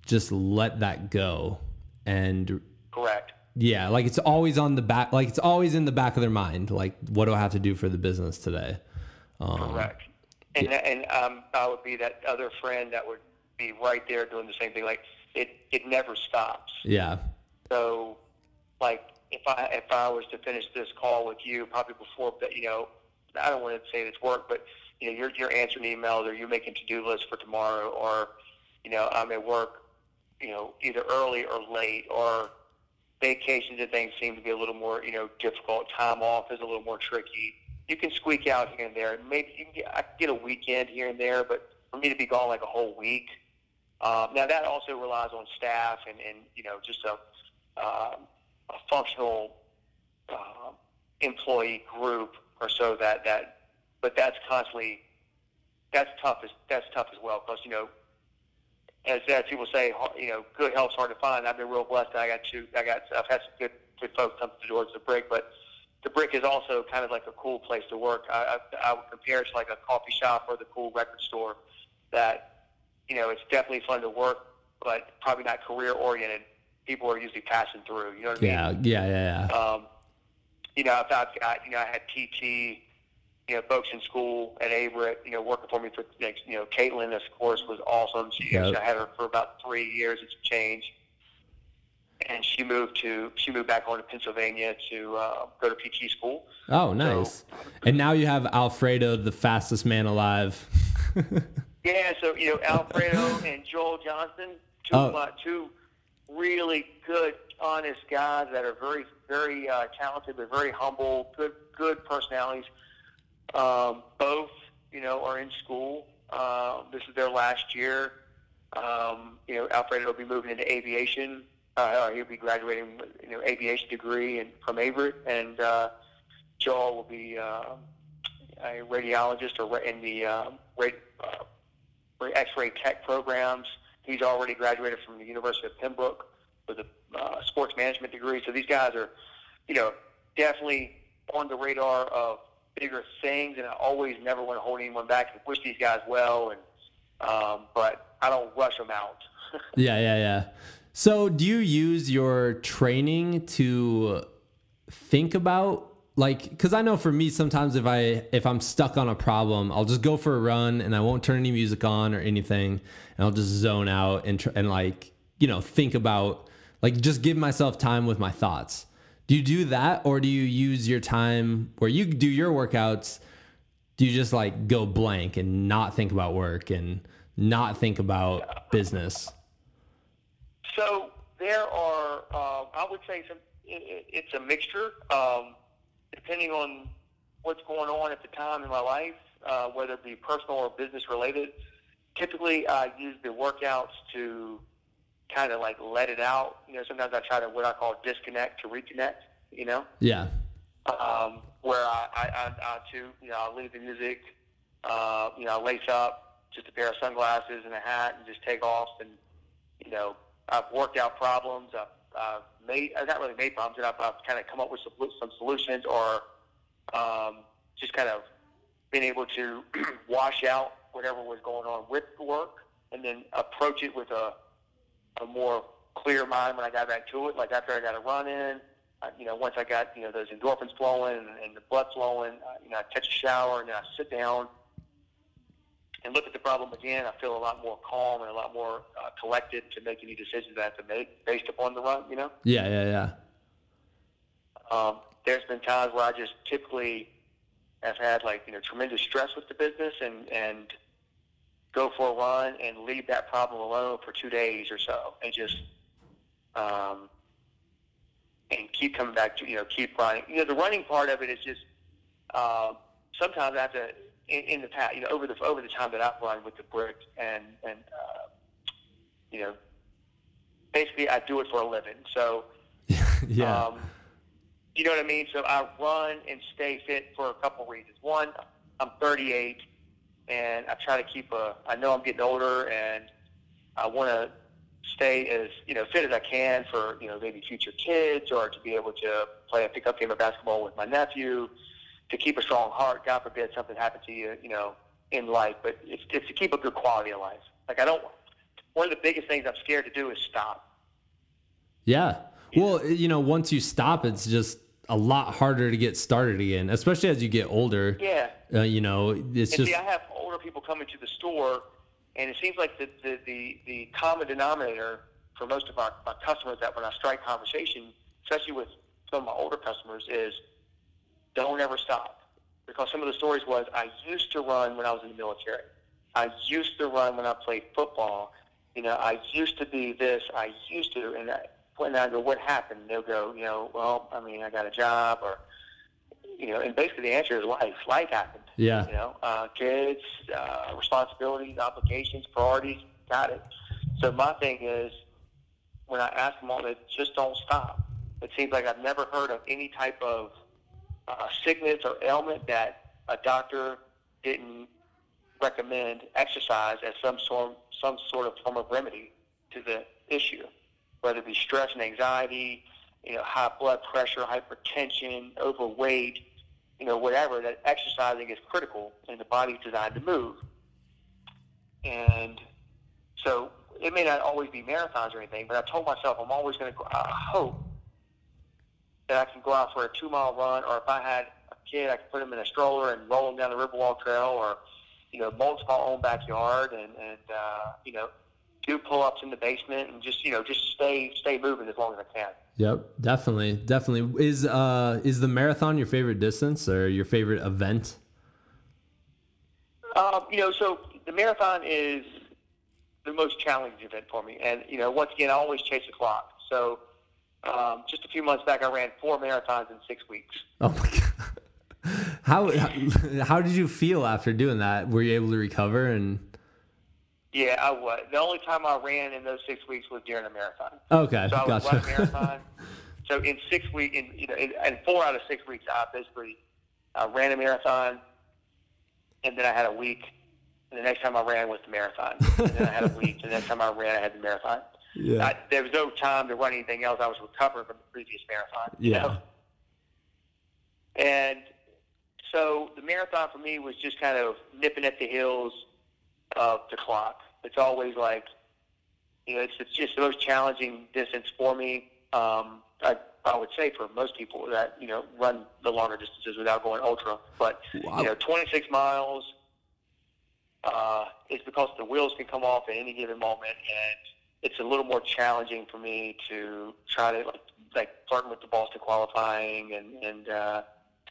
just let that go. And Correct. yeah, like it's always on the back, like it's always in the back of their mind. Like, what do I have to do for the business today? Um, Correct. And and um, I would be that other friend that would be right there doing the same thing. Like it, it never stops. Yeah, So, like if I if I was to finish this call with you, probably before that, you know, I don't want to say it's work, but you know, you're you're answering emails or you're making to do lists for tomorrow, or you know, I'm at work, you know, either early or late, or vacations and things seem to be a little more, you know, difficult. Time off is a little more tricky. You can squeak out here and there. Maybe you can get, I can get a weekend here and there, but for me to be gone like a whole week, um, now that also relies on staff and, and you know just a, um a functional uh, employee group or so that that, but that's constantly that's tough as that's tough as well because you know as, as people say, you know, good health's hard to find. I've been real blessed. I got two. I got. I've had some good good folks come to the doors the brick, but the brick is also kind of like a cool place to work. I, I, I would compare it to like a coffee shop or the cool record store. That you know, it's definitely fun to work, but probably not career oriented. People are usually passing through. You know what I yeah, mean? Yeah, yeah, yeah. Um, you know, I've, I've got you know, I had PT you know, folks in school at Averett, you know, working for me for you know, Caitlin, of course, was awesome. She, yep. I had her for about three years. It's changed, and she moved to she moved back home to Pennsylvania to uh, go to PT school. Oh, nice! So, and now you have Alfredo, the fastest man alive. yeah, so you know, Alfredo and Joel Johnson, two oh. uh, two really good, honest guys that are very very uh, talented, but very humble, good good personalities um, both, you know, are in school. Uh, this is their last year. Um, you know, Alfredo will be moving into aviation. Uh, he'll be graduating, with, you know, aviation degree and from Averett, and uh, Joel will be uh, a radiologist or in the uh, rad, uh, X-ray tech programs. He's already graduated from the University of Pembroke with a uh, sports management degree. So these guys are, you know, definitely on the radar of bigger things, and I always never want to hold anyone back and wish these guys well. And um, but I don't rush them out. yeah, yeah, yeah. So, do you use your training to think about like because i know for me sometimes if i if i'm stuck on a problem i'll just go for a run and i won't turn any music on or anything and i'll just zone out and, and like you know think about like just give myself time with my thoughts do you do that or do you use your time where you do your workouts? Do you just like go blank and not think about work and not think about business? So there are, uh, I would say, some, it, it's a mixture, um, depending on what's going on at the time in my life, uh, whether it be personal or business related. Typically, I use the workouts to kind of like let it out. You know, sometimes I try to what I call disconnect to reconnect. You know. Yeah. Um, where I, I, I, I too, you know, I leave the music, uh, you know, I lace up just a pair of sunglasses and a hat and just take off. And you know, I've worked out problems. I've, I've made, I've not really made problems, but I've, I've kind of come up with some, some solutions or um, just kind of been able to wash out whatever was going on with work and then approach it with a a more clear mind when I got back to it. Like after I got a run in, uh, you know, once I got you know those endorphins flowing and, and the blood flowing, uh, you know, I catch a shower and then I sit down and look at the problem again. I feel a lot more calm and a lot more uh, collected to make any decisions I have to make based upon the run. You know. Yeah, yeah, yeah. Um, there's been times where I just typically have had like you know tremendous stress with the business and and go for a run and leave that problem alone for two days or so, and just um, and keep coming back to you know keep running. You know, the running part of it is just uh, sometimes I have to in, in the past, you know, over the over the time that I've run with the brick and and uh, you know, basically I do it for a living. So yeah. Um, you know what I mean? So I run and stay fit for a couple reasons. One, I'm 38 and I try to keep a. I know I'm getting older, and I want to stay as you know fit as I can for you know maybe future kids, or to be able to play a pickup game of basketball with my nephew, to keep a strong heart. God forbid something happened to you, you know, in life. But it's, it's to keep a good quality of life. Like I don't. One of the biggest things I'm scared to do is stop. Yeah. Well, you know, once you stop, it's just a lot harder to get started again, especially as you get older. Yeah. Uh, you know, it's and just. See, I have older people coming to the store, and it seems like the the the, the common denominator for most of our, our customers that when I strike conversation, especially with some of my older customers, is don't ever stop. Because some of the stories was I used to run when I was in the military. I used to run when I played football. You know, I used to be this. I used to, and I, when I go, what happened? They'll go, you know, well, I mean, I got a job, or you know, and basically the answer is life. Life happened. Yeah. You know, uh, kids, uh, responsibilities, obligations, priorities. Got it. So my thing is, when I ask them all, they just don't stop. It seems like I've never heard of any type of uh, sickness or ailment that a doctor didn't recommend exercise as some sort some sort of form of remedy to the issue, whether it be stress and anxiety, you know, high blood pressure, hypertension, overweight, you know, whatever. That exercising is critical, and the body's designed to move. And so it may not always be marathons or anything, but I told myself I'm always going to. I hope that I can go out for a two mile run, or if I had a kid, I could put him in a stroller and roll him down the Riverwalk Trail, or you know, mulch my own backyard, and and uh, you know, do pull ups in the basement, and just you know, just stay stay moving as long as I can. Yep, definitely, definitely. Is uh is the marathon your favorite distance or your favorite event? Um, you know, so the marathon is the most challenging event for me, and you know, once again, I always chase the clock. So, um, just a few months back, I ran four marathons in six weeks. Oh my god! How how did you feel after doing that? Were you able to recover and? Yeah, I was. The only time I ran in those six weeks was during a marathon. Okay, so I was gotcha. a marathon. so in six weeks, in you know, in, in four out of six weeks, I basically uh, ran a marathon, and then I had a week. And the next time I ran was the marathon. And then I had a week. And the next time I ran, I had the marathon. Yeah. I, there was no time to run anything else. I was recovering from the previous marathon. you Yeah. know? And so the marathon for me was just kind of nipping at the heels of the clock. It's always like, you know, it's, it's just the most challenging distance for me. Um, I, I would say for most people that, you know, run the longer distances without going ultra. But, Wow. you know, 26 miles uh, is because the wheels can come off at any given moment. And it's a little more challenging for me to try to, like, like flirting with the Boston qualifying and, and uh,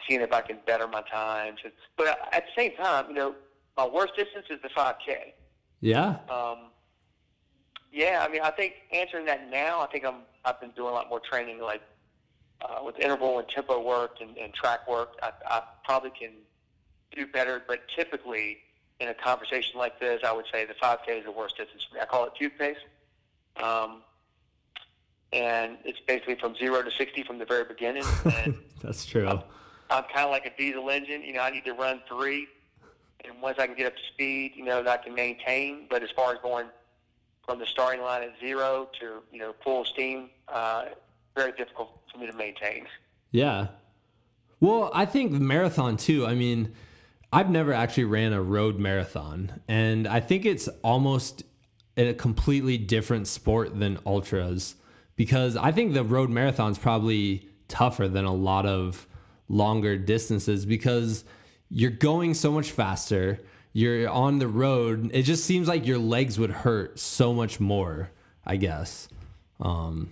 seeing if I can better my times. And, but at the same time, you know, my worst distance is the 5K. Yeah. Um, yeah, I mean, I think answering that now, I think I'm I've been doing a lot more training, like uh, with interval and tempo work and, and track work. I, I probably can do better, but typically in a conversation like this, I would say the 5K is the worst distance for me. I call it toothpaste. Um, and it's basically from zero to 60 from the very beginning. And That's true. I'm kind of like a diesel engine. You know, I need to run three, and once I can get up to speed, you know, that I can maintain. But as far as going from the starting line at zero to you know full steam, uh, very difficult for me to maintain. Yeah. Well, I think the marathon too. I mean, I've never actually ran a road marathon, and I think it's almost a completely different sport than ultras because I think the road marathon's probably tougher than a lot of longer distances because you're going so much faster. You're on the road. It just seems like your legs would hurt so much more, I guess. Um,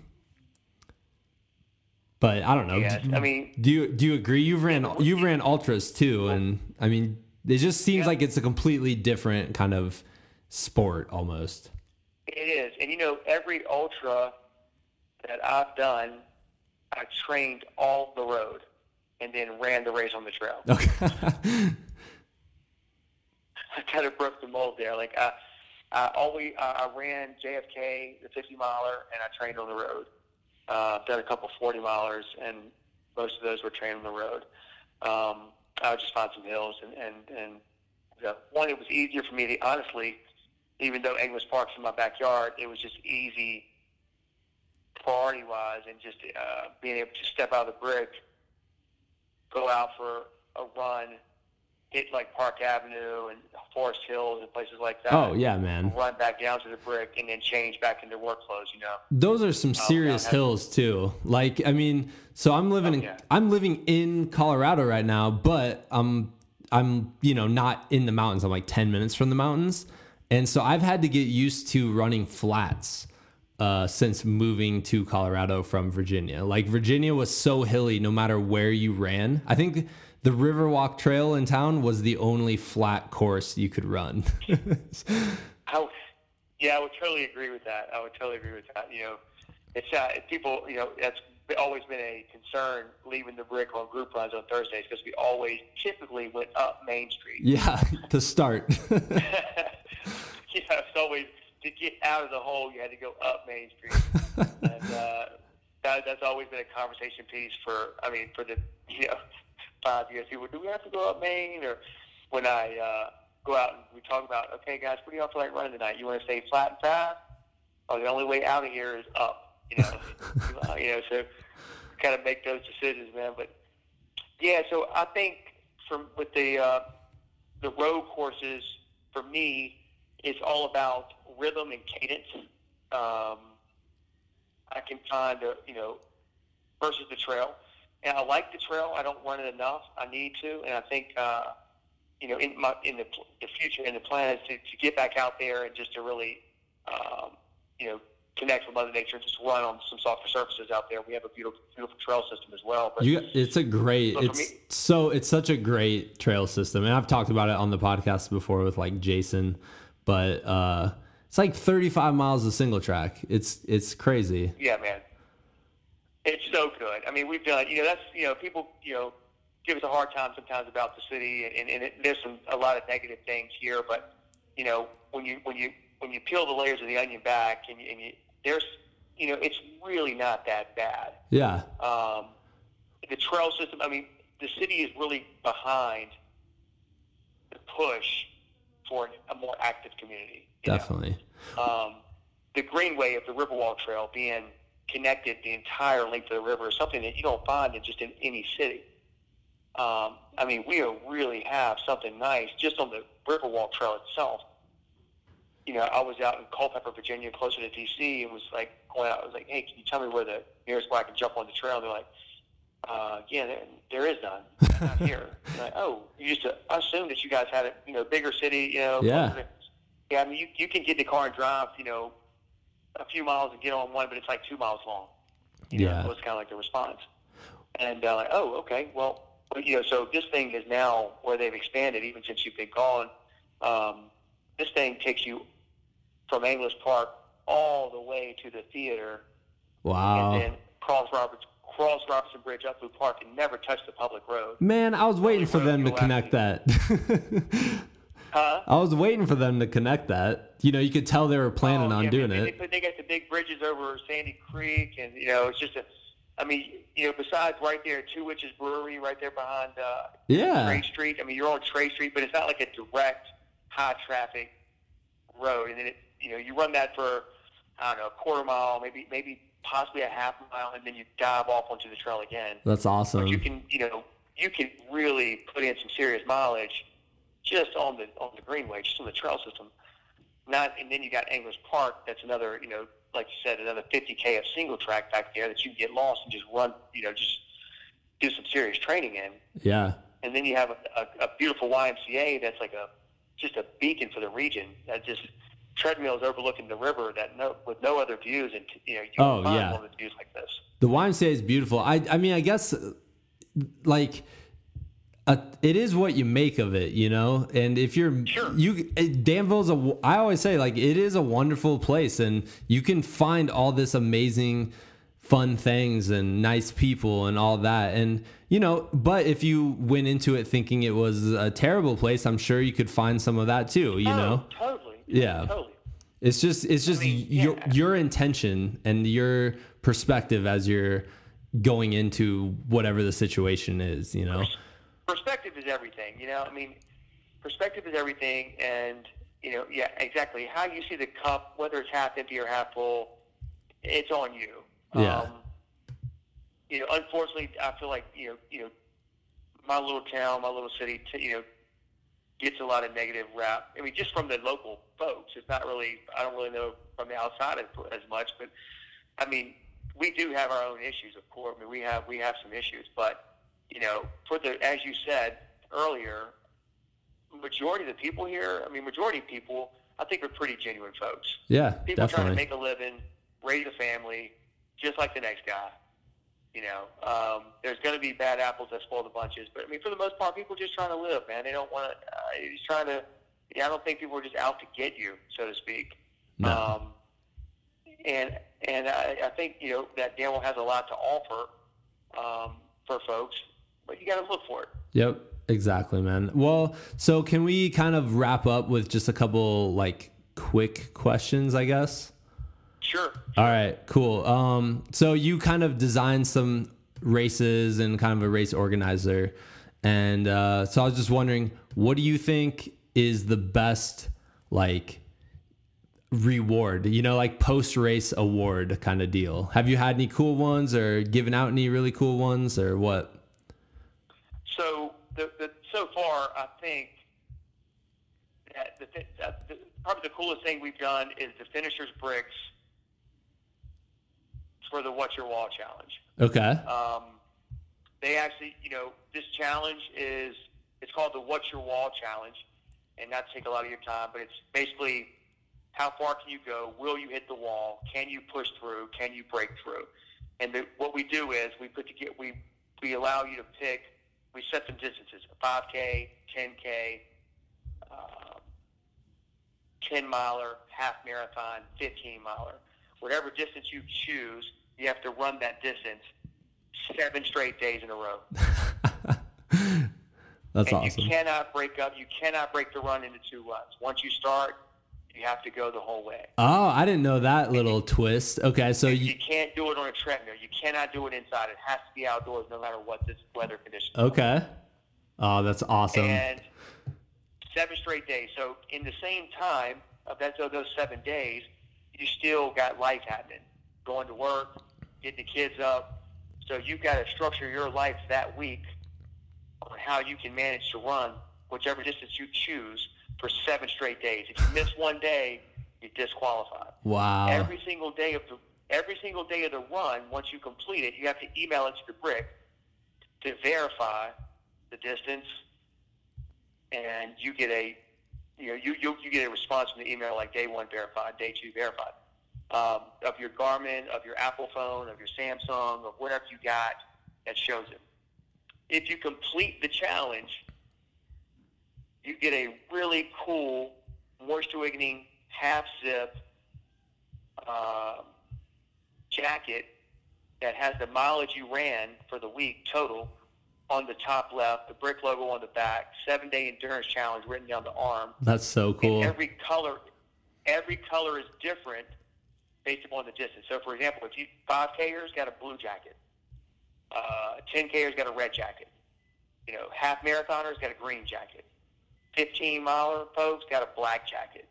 but I don't know. Yes, Do- I mean- do you do you agree? You've ran you've ran ultras too, and I mean, it just seems Yeah. like it's a completely different kind of sport almost. It is, and you know, every ultra that I've done, I trained all the road, and then ran the race on the trail. Okay. I kind of broke the mold there. Like I, I always I ran JFK the 50 miler, and I trained on the road. Uh, I've done a couple 40 milers, and most of those were trained on the road. Um, I would just find some hills, and and and the one it was easier for me to honestly, even though Anglers Park's in my backyard, it was just easy priority wise, and just uh, being able to step out of the brick, go out for a run, hit like Park Avenue and Forest Hills and places like that. oh yeah, man. Run back down to the brick and then change back into work clothes. You know. Those are some serious yeah. hills too. Like I mean, so I'm living in yeah. I'm living in Colorado right now, but I'm I'm you know not in the mountains. I'm like 10 minutes from the mountains. And so I've had to get used to running flats uh, since moving to Colorado from Virginia. Like Virginia was so hilly no matter where you ran. I think the Riverwalk Trail in town was the only flat course you could run. I yeah, I would totally agree with that. I would totally agree with that. You know, it's uh, people. You know, that's always been a concern leaving the brick on group runs on Thursdays because we always typically went up Main Street. yeah, to start. you know, it's always to get out of the hole, you had to go up Main Street, and uh, that, that's always been a conversation piece for. I mean, for the you know five years, people, do we have to go up Main? Or when I uh, go out and we talk about, okay, guys, what do y'all feel like running tonight? You want to stay flat and fast? Oh, the only way out of here is up. You know, you know, so kind of make those decisions, man. But yeah, so I think from with the uh, the road courses, for me, it's all about rhythm and cadence. Um, I can find, a, you know, versus the trail. And I like the trail. I don't run it enough. I need to, and I think, uh, you know, in my in the, the future, in the plan is to, to get back out there and just to really, um, you know, connect with Mother Nature and just run on some softer surfaces out there. We have a beautiful, beautiful trail system as well. But You, it's a great. It's me- so. It's such a great trail system, and I've talked about it on the podcast before with like Jason, but uh, it's like 35 miles of single track. It's it's crazy. Yeah, man. It's so good. I mean, we've done. You know, that's you know, people you know give us a hard time sometimes about the city, and, and it, there's some a lot of negative things here. But you know, when you when you when you peel the layers of the onion back, and, you- and you, there's you know, it's really not that bad. Yeah, Um, the trail system. I mean, the city is really behind the push for a more active community. definitely. um, the greenway of the Riverwalk Trail being connected the entire length of the river is something that you don't find in just in any city. Um, I mean, we really have something nice just on the Riverwalk Trail itself. You know, I was out in Culpeper, Virginia, closer to D.C., and was like going out. I was like, "Hey, can you tell me where the nearest where I can jump on the trail?" And they're like, uh, "Yeah, there, there is none. Not here." I'm like, "Oh, you used to assume that you guys had a you know bigger city, you know?" Yeah. closer yeah, I mean, you, you can get in the car and drive, you know, a few miles and get on one, but it's like two miles long. You Yeah. Know, so it's kind of like the response. And uh, like, oh, okay, well, well, you know, so this thing is now where they've expanded, even since you've been gone. Um, this thing takes you from Anglers Park all the way to the theater, Wow. and then cross Roberts, cross Robertson Bridge up through Park, and never touch the public road. Man, I was waiting for them to connect that. Huh? I was waiting for them to connect that. You know, you could tell they were planning Oh, on yeah, doing they, it. They, they got the big bridges over Sandy Creek, and you know, it's just a. I mean, you know, besides right there, Two Witches Brewery, right there behind uh, Yeah. Trade Street. I mean, you're on Trade Street, but it's not like a direct high traffic road. And then it, you know, you run that for I don't know, a quarter mile, maybe maybe possibly a half mile, and then you dive off onto the trail again. That's awesome. But you can, you know, you can really put in some serious mileage just on the on the greenway, just on the trail system. Not, and then you got Anglers Park. That's another, you know, like you said, another 50k of single track back there that you can get lost and just run, you know, just do some serious training in. yeah. And then you have a, a, a beautiful YMCA that's like a just a beacon for the region. That just treadmills overlooking the river that no with no other views, and you know you Oh, find yeah. one with views like this. The YMCA is beautiful. I I mean, I guess like uh, it is what you make of it, you know. And if you're Sure. you uh, Danville's a I always say like it is a wonderful place and you can find all this amazing fun things and nice people and all that and you know but if you went into it thinking it was a terrible place i'm sure you could find some of that too you oh, know totally. Yeah. totally. It's just it's just mean, your yeah. your intention and your perspective as you're going into whatever the situation is, you know. perspective is everything. You know, I mean, perspective is everything, and you know, yeah, exactly. How you see the cup, whether it's half empty or half full, it's on you. Yeah. Um, you know, unfortunately, I feel like you know, you know, my little town, my little city, t- you know, gets a lot of negative rap. I mean, just from the local folks. It's not really. I don't really know from the outside as, as much, but I mean, we do have our own issues, of course. I mean, we have we have some issues, but you know, for the as you said earlier, majority of the people here, I mean, majority of people, I think are pretty genuine folks. Yeah, People trying to make a living, raise a family, just like the next guy. You know, um, there's going to be bad apples that spoil the bunches, but I mean, for the most part, people are just trying to live, man. They don't want to. Uh, he's trying to. Yeah, I don't think people are just out to get you, so to speak. No. Um, and and I, I think you know that Danville has a lot to offer um, for folks, but you got to look for it. Yep, exactly, man. Well, so can we kind of wrap up with just a couple like quick questions, I guess? Sure. All right, cool. Um, so you kind of designed some races and kind of a race organizer, And uh, so I was just wondering, what do you think is the best like reward? You know, like post race award kind of deal. Have you had any cool ones, or given out any really cool ones, or what? So the, the so far, I think that the, that the, probably the coolest thing we've done is the finishers bricks for the What's Your Wall challenge. Okay. Um, they actually, you know, this challenge is it's called the What's Your Wall challenge, and not to take a lot of your time, but it's basically how far can you go? Will you hit the wall? Can you push through? Can you break through? And the, what we do is we put to get we we allow you to pick. We set some distances: 5K, 10K, uh, 10 miler, half marathon, 15 miler. Whatever distance you choose, you have to run that distance seven straight days in a row. That's and awesome. you cannot break up. You cannot break the run into two runs. Once you start, you have to go the whole way. Oh, I didn't know that little twist. Okay, so You you can't do it on a treadmill. You cannot do it inside. It has to be outdoors, no matter what this weather conditions. are. okay. Oh, that's awesome. And seven straight days. So in the same time of that of those seven days, you still got life happening, going to work, getting the kids up. So you've got to structure your life that week on how you can manage to run whichever distance you choose for seven straight days. If you miss one day, you're disqualified. Wow. Every single day of the every single day of the run, once you complete it, you have to email it to the brick to verify the distance, and you get a you know you you, you get a response from the email like day one verified, day two verified um, of your Garmin, of your Apple phone, of your Samsung, of whatever you got that shows it. If you complete the challenge, you get a really cool moisture wickening half zip uh, jacket that has the mileage you ran for the week total on the top left, the brick logo on the back, seven day endurance challenge written down the arm. That's so cool. And every color, every color is different based upon the distance. So, for example, if you five Kers got a blue jacket, uh, ten Kers got a red jacket, you know, half marathoners got a green jacket, fifteen miler folks got a black jacket.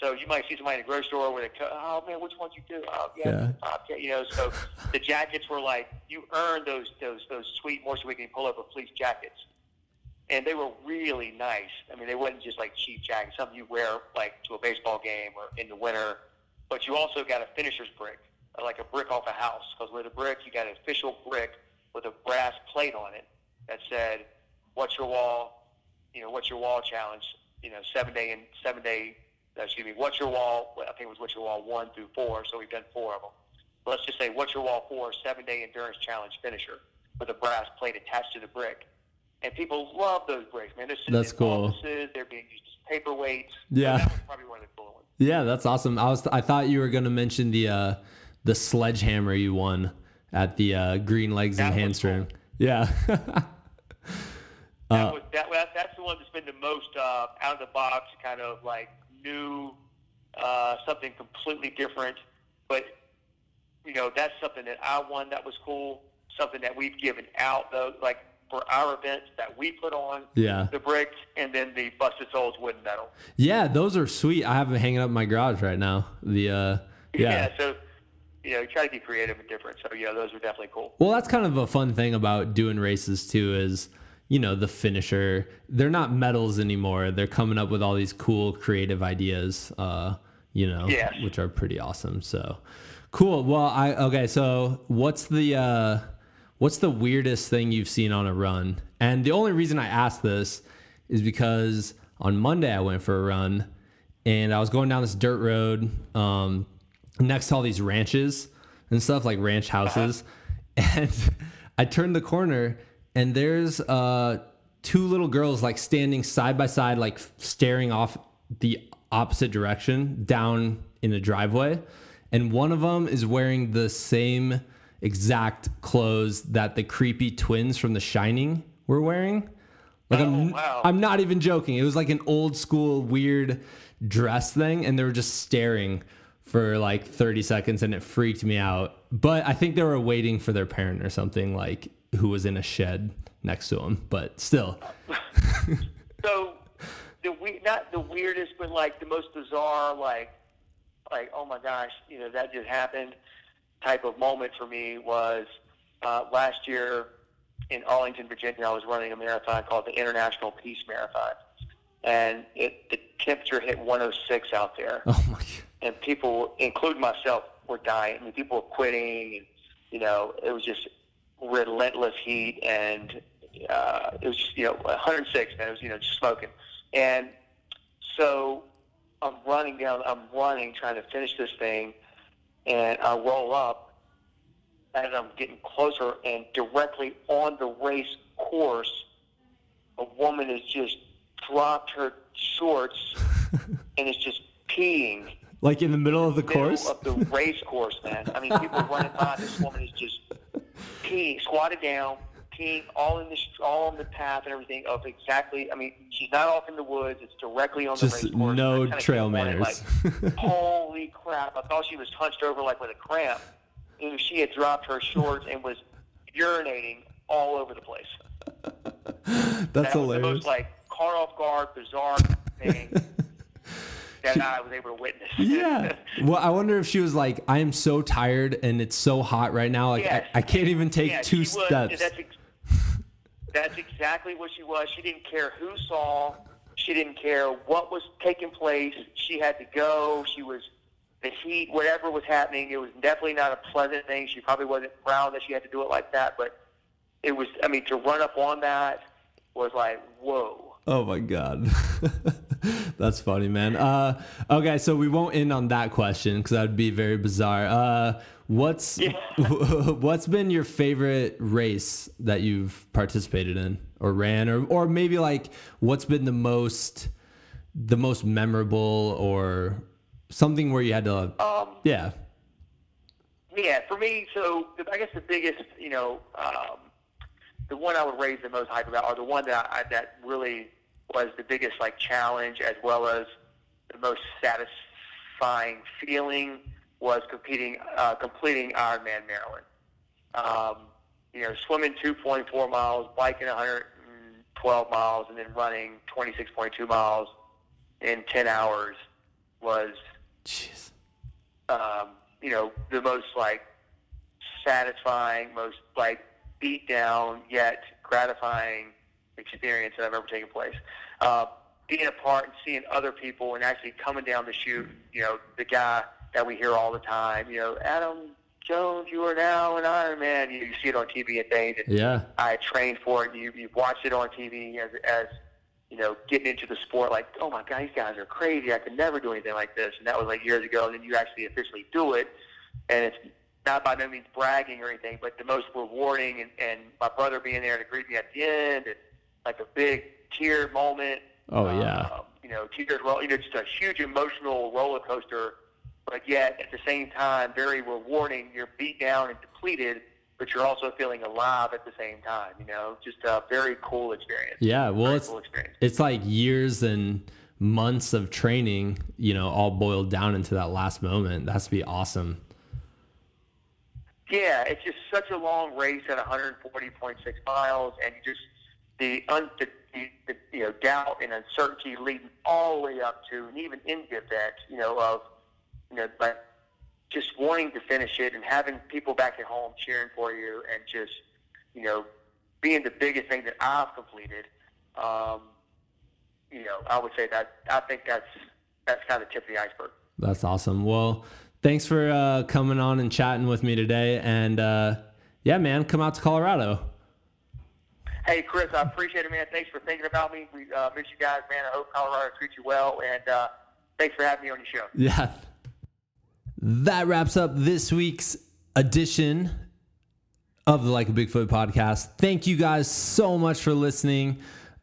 So you might see somebody in the grocery store with a, oh man, which one you do? Oh yeah, Yeah. You know, so the jackets were like you earned those those those sweet moisture wicking pull over fleece jackets and they were really nice. I mean, they wasn't just like cheap jackets, something you wear like to a baseball game or in the winter. But you also got a finisher's brick, like a brick off a house. Because with a brick, you got an official brick with a brass plate on it that said, "What's your wall? You know, what's your wall challenge? You know, seven day and seven day. Uh, Excuse me, what's your wall? I think it was what's your wall one through four. So we've done four of them. Let's just say what's your wall four seven day endurance challenge finisher with a brass plate attached to the brick and people love those bricks, man. They're sitting That's in cool. offices. They're being used as paperweights. Yeah. So probably one of the cooler ones. Yeah, that's awesome. I was I thought you were gonna mention the uh the sledgehammer you won at the uh, Green Legs and That was Hamstring. cool. Yeah. That was that, that. That's the one that's been the most uh, out of the box, kind of like new, uh, something completely different. But you know, that's something that I won. That was cool. Something that we've given out though, like for our events that we put on. yeah. The brick and then the busted souls wooden medal. Yeah, those are sweet. I have them hanging up in my garage right now. The uh yeah. so you know, you try to be creative and different. So yeah, those are definitely cool. Well, that's kind of a fun thing about doing races too is, you know, the finisher. They're not medals anymore. They're coming up with all these cool creative ideas, uh, you know, Yes. which are pretty awesome. So cool. Well, I okay, so what's the uh what's the weirdest thing you've seen on a run? And the only reason I asked this is because on Monday I went for a run and I was going down this dirt road um, next to all these ranches and stuff like ranch houses. And I turned the corner and there's uh, two little girls like standing side by side, like staring off the opposite direction down in the driveway. And one of them is wearing the same exact clothes that the creepy twins from The Shining were wearing. Like I'm, Oh, wow. I'm not even joking. It was like an old school weird dress thing, and they were just staring for like 30 seconds, and it freaked me out. But I think they were waiting for their parent or something, like who was in a shed next to him, but still. so the we not the weirdest, but like the most bizarre, like like oh my gosh, you know that just happened type of moment for me was uh, last year in Arlington, Virginia. I was running a marathon called the International Peace Marathon, and it the temperature hit 106 out there. Oh my god. And people, including myself, were dying. I mean, people were quitting. And, you know, it was just relentless heat, and uh, it was just you know 106. Man, it was you know just smoking. And so I'm running down. I'm running, trying to finish this thing, and I roll up as I'm getting closer, and directly on the race course, a woman has just dropped her shorts and is just peeing Like in the middle of the middle course? of the race course, man. I mean, people running by. This woman is just peeing, squatted down, peeing all in the all on the path and everything of exactly. I mean, she's not off in the woods. It's directly on the Just race course. no trail manners. Like, holy crap! I thought she was hunched over like with a cramp. And she had dropped her shorts and was urinating all over the place. That's that was the hilarious. most like caught off guard, bizarre thing that I was able to witness. yeah. Well, I wonder if she was like, I am so tired and it's so hot right now. Like, Yes. I, I can't even take Yeah, two she was- steps. That's, ex- that's exactly what she was. She didn't care who saw. She didn't care what was taking place. She had to go. She was the heat, whatever was happening. It was definitely not a pleasant thing. She probably wasn't proud that she had to do it like that, but it was. I mean, to run up on that was like, whoa. Oh my god, that's funny, man. Uh, okay, so we won't end on that question because that would be very bizarre. Uh, what's what's been your favorite race that you've participated in or ran, or or maybe like what's been the most the most memorable or something where you had to Um, yeah Yeah, for me, so I guess the biggest, you know, um, the one I would raise the most hype about, or the one that I, that really was the biggest like challenge, as well as the most satisfying feeling, was competing, uh, completing Ironman Maryland. Um, you know, swimming 2.4 miles, biking 112 miles, and then running 26.2 miles in 10 hours was jeez um, you know, the most like satisfying, most like beat down yet gratifying experience that I've ever taken place. Uh, being a part and seeing other people and actually coming down the chute, you know, the guy that we hear all the time, you know, Adam Jones, you are now an Ironman. You, you see it on TV and things. And yeah I trained for it. You you watched it on TV as as you know getting into the sport. Like, oh my god, these guys are crazy. I could never do anything like this. And that was like years ago. And then you actually officially do it, and it's not by no means bragging or anything, but the most rewarding. And, and my brother being there to greet me at the end, and like a big tear moment. oh yeah Um, you know, tears roll. You know, just a huge emotional roller coaster, but yet at the same time very rewarding. You're beat down and depleted, but you're also feeling alive at the same time. You know, just a very cool experience. yeah well very it's cool it's like years and months of training you know all boiled down into that last moment That's to be awesome Yeah, it's just such a long race at 140.6 miles, and you just the, un, the, the, you know doubt and uncertainty leading all the way up to and even in the event, you know, of you know, like just wanting to finish it and having people back at home cheering for you, and just you know being the biggest thing that I've completed. Um, you know, I would say that I think that's that's kind of the tip of the iceberg. That's awesome. Well, thanks for uh, coming on and chatting with me today. And uh, yeah, man, come out to Colorado. Hey, Chris, I appreciate it, man. Thanks for thinking about me. We uh, miss you guys, man. I hope Colorado treats you well, and uh, thanks for having me on your show. Yeah. That wraps up this week's edition of the Like a Bigfoot podcast. Thank you guys so much for listening.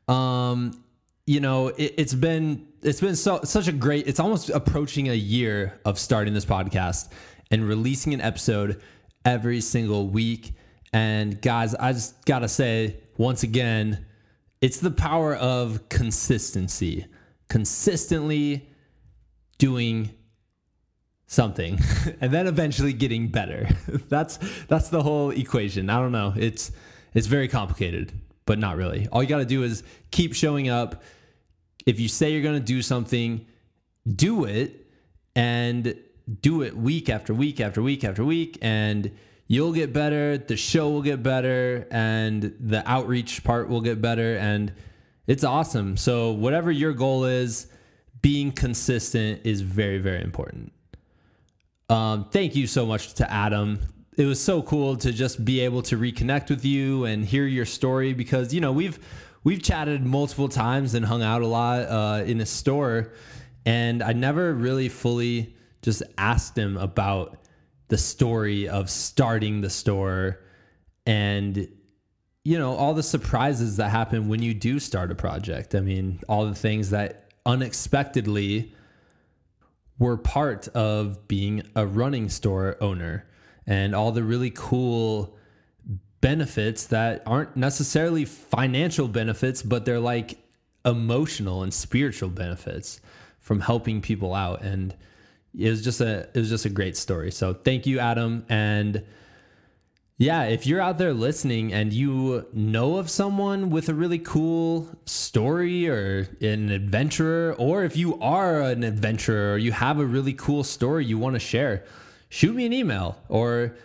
Um, you know, it, it's been it's been so such a great. It's almost approaching a year of starting this podcast and releasing an episode every single week. And guys, I just gotta say once again, it's the power of consistency. Consistently doing something and then eventually getting better. that's that's the whole equation. I don't know. It's it's very complicated, but not really. All you got to do is keep showing up. If you say you're going to do something, do it and do it week after week after week after week and you'll get better, the show will get better and the outreach part will get better and it's awesome. So whatever your goal is, being consistent is very very important. Um, thank you so much to Adam. It was so cool to just be able to reconnect with you and hear your story because you know we've we've chatted multiple times and hung out a lot uh, in a store, and I never really fully just asked him about the story of starting the store and you know all the surprises that happen when you do start a project. I mean, all the things that unexpectedly were part of being a running store owner and all the really cool benefits that aren't necessarily financial benefits, but they're like emotional and spiritual benefits from helping people out. And it was just a it was just a great story. So thank you, Adam. And yeah, if you're out there listening and you know of someone with a really cool story or an adventurer, or if you are an adventurer or you have a really cool story you want to share, shoot me an email or,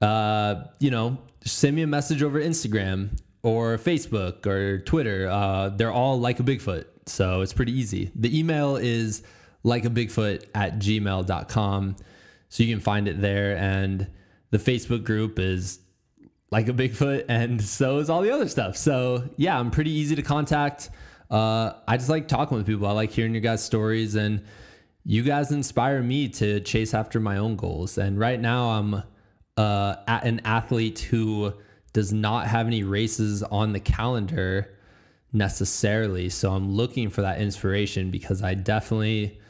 uh, you know, send me a message over Instagram or Facebook or Twitter. Uh, they're all like a Bigfoot. So it's pretty easy. The email is like a Bigfoot at gmail.com. So you can find it there. And the Facebook group is like a Bigfoot, and so is all the other stuff. So yeah, I'm pretty easy to contact. Uh, I just like talking with people. I like hearing your guys' stories, and you guys inspire me to chase after my own goals. And right now, I'm uh, an athlete who does not have any races on the calendar necessarily. So I'm looking for that inspiration because I definitely,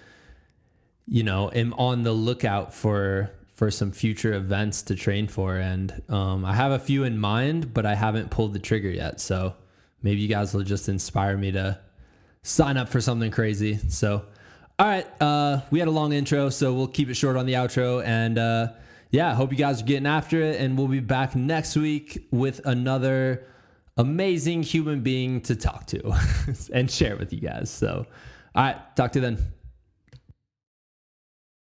you know, am on the lookout for for some future events to train for. And um, I have a few in mind, but I haven't pulled the trigger yet. So maybe you guys will just inspire me to sign up for something crazy. So, all right, uh, we had a long intro, so we'll keep it short on the outro. And uh, yeah, hope you guys are getting after it. And we'll be back next week with another amazing human being to talk to and share with you guys. So, all right, talk to you then.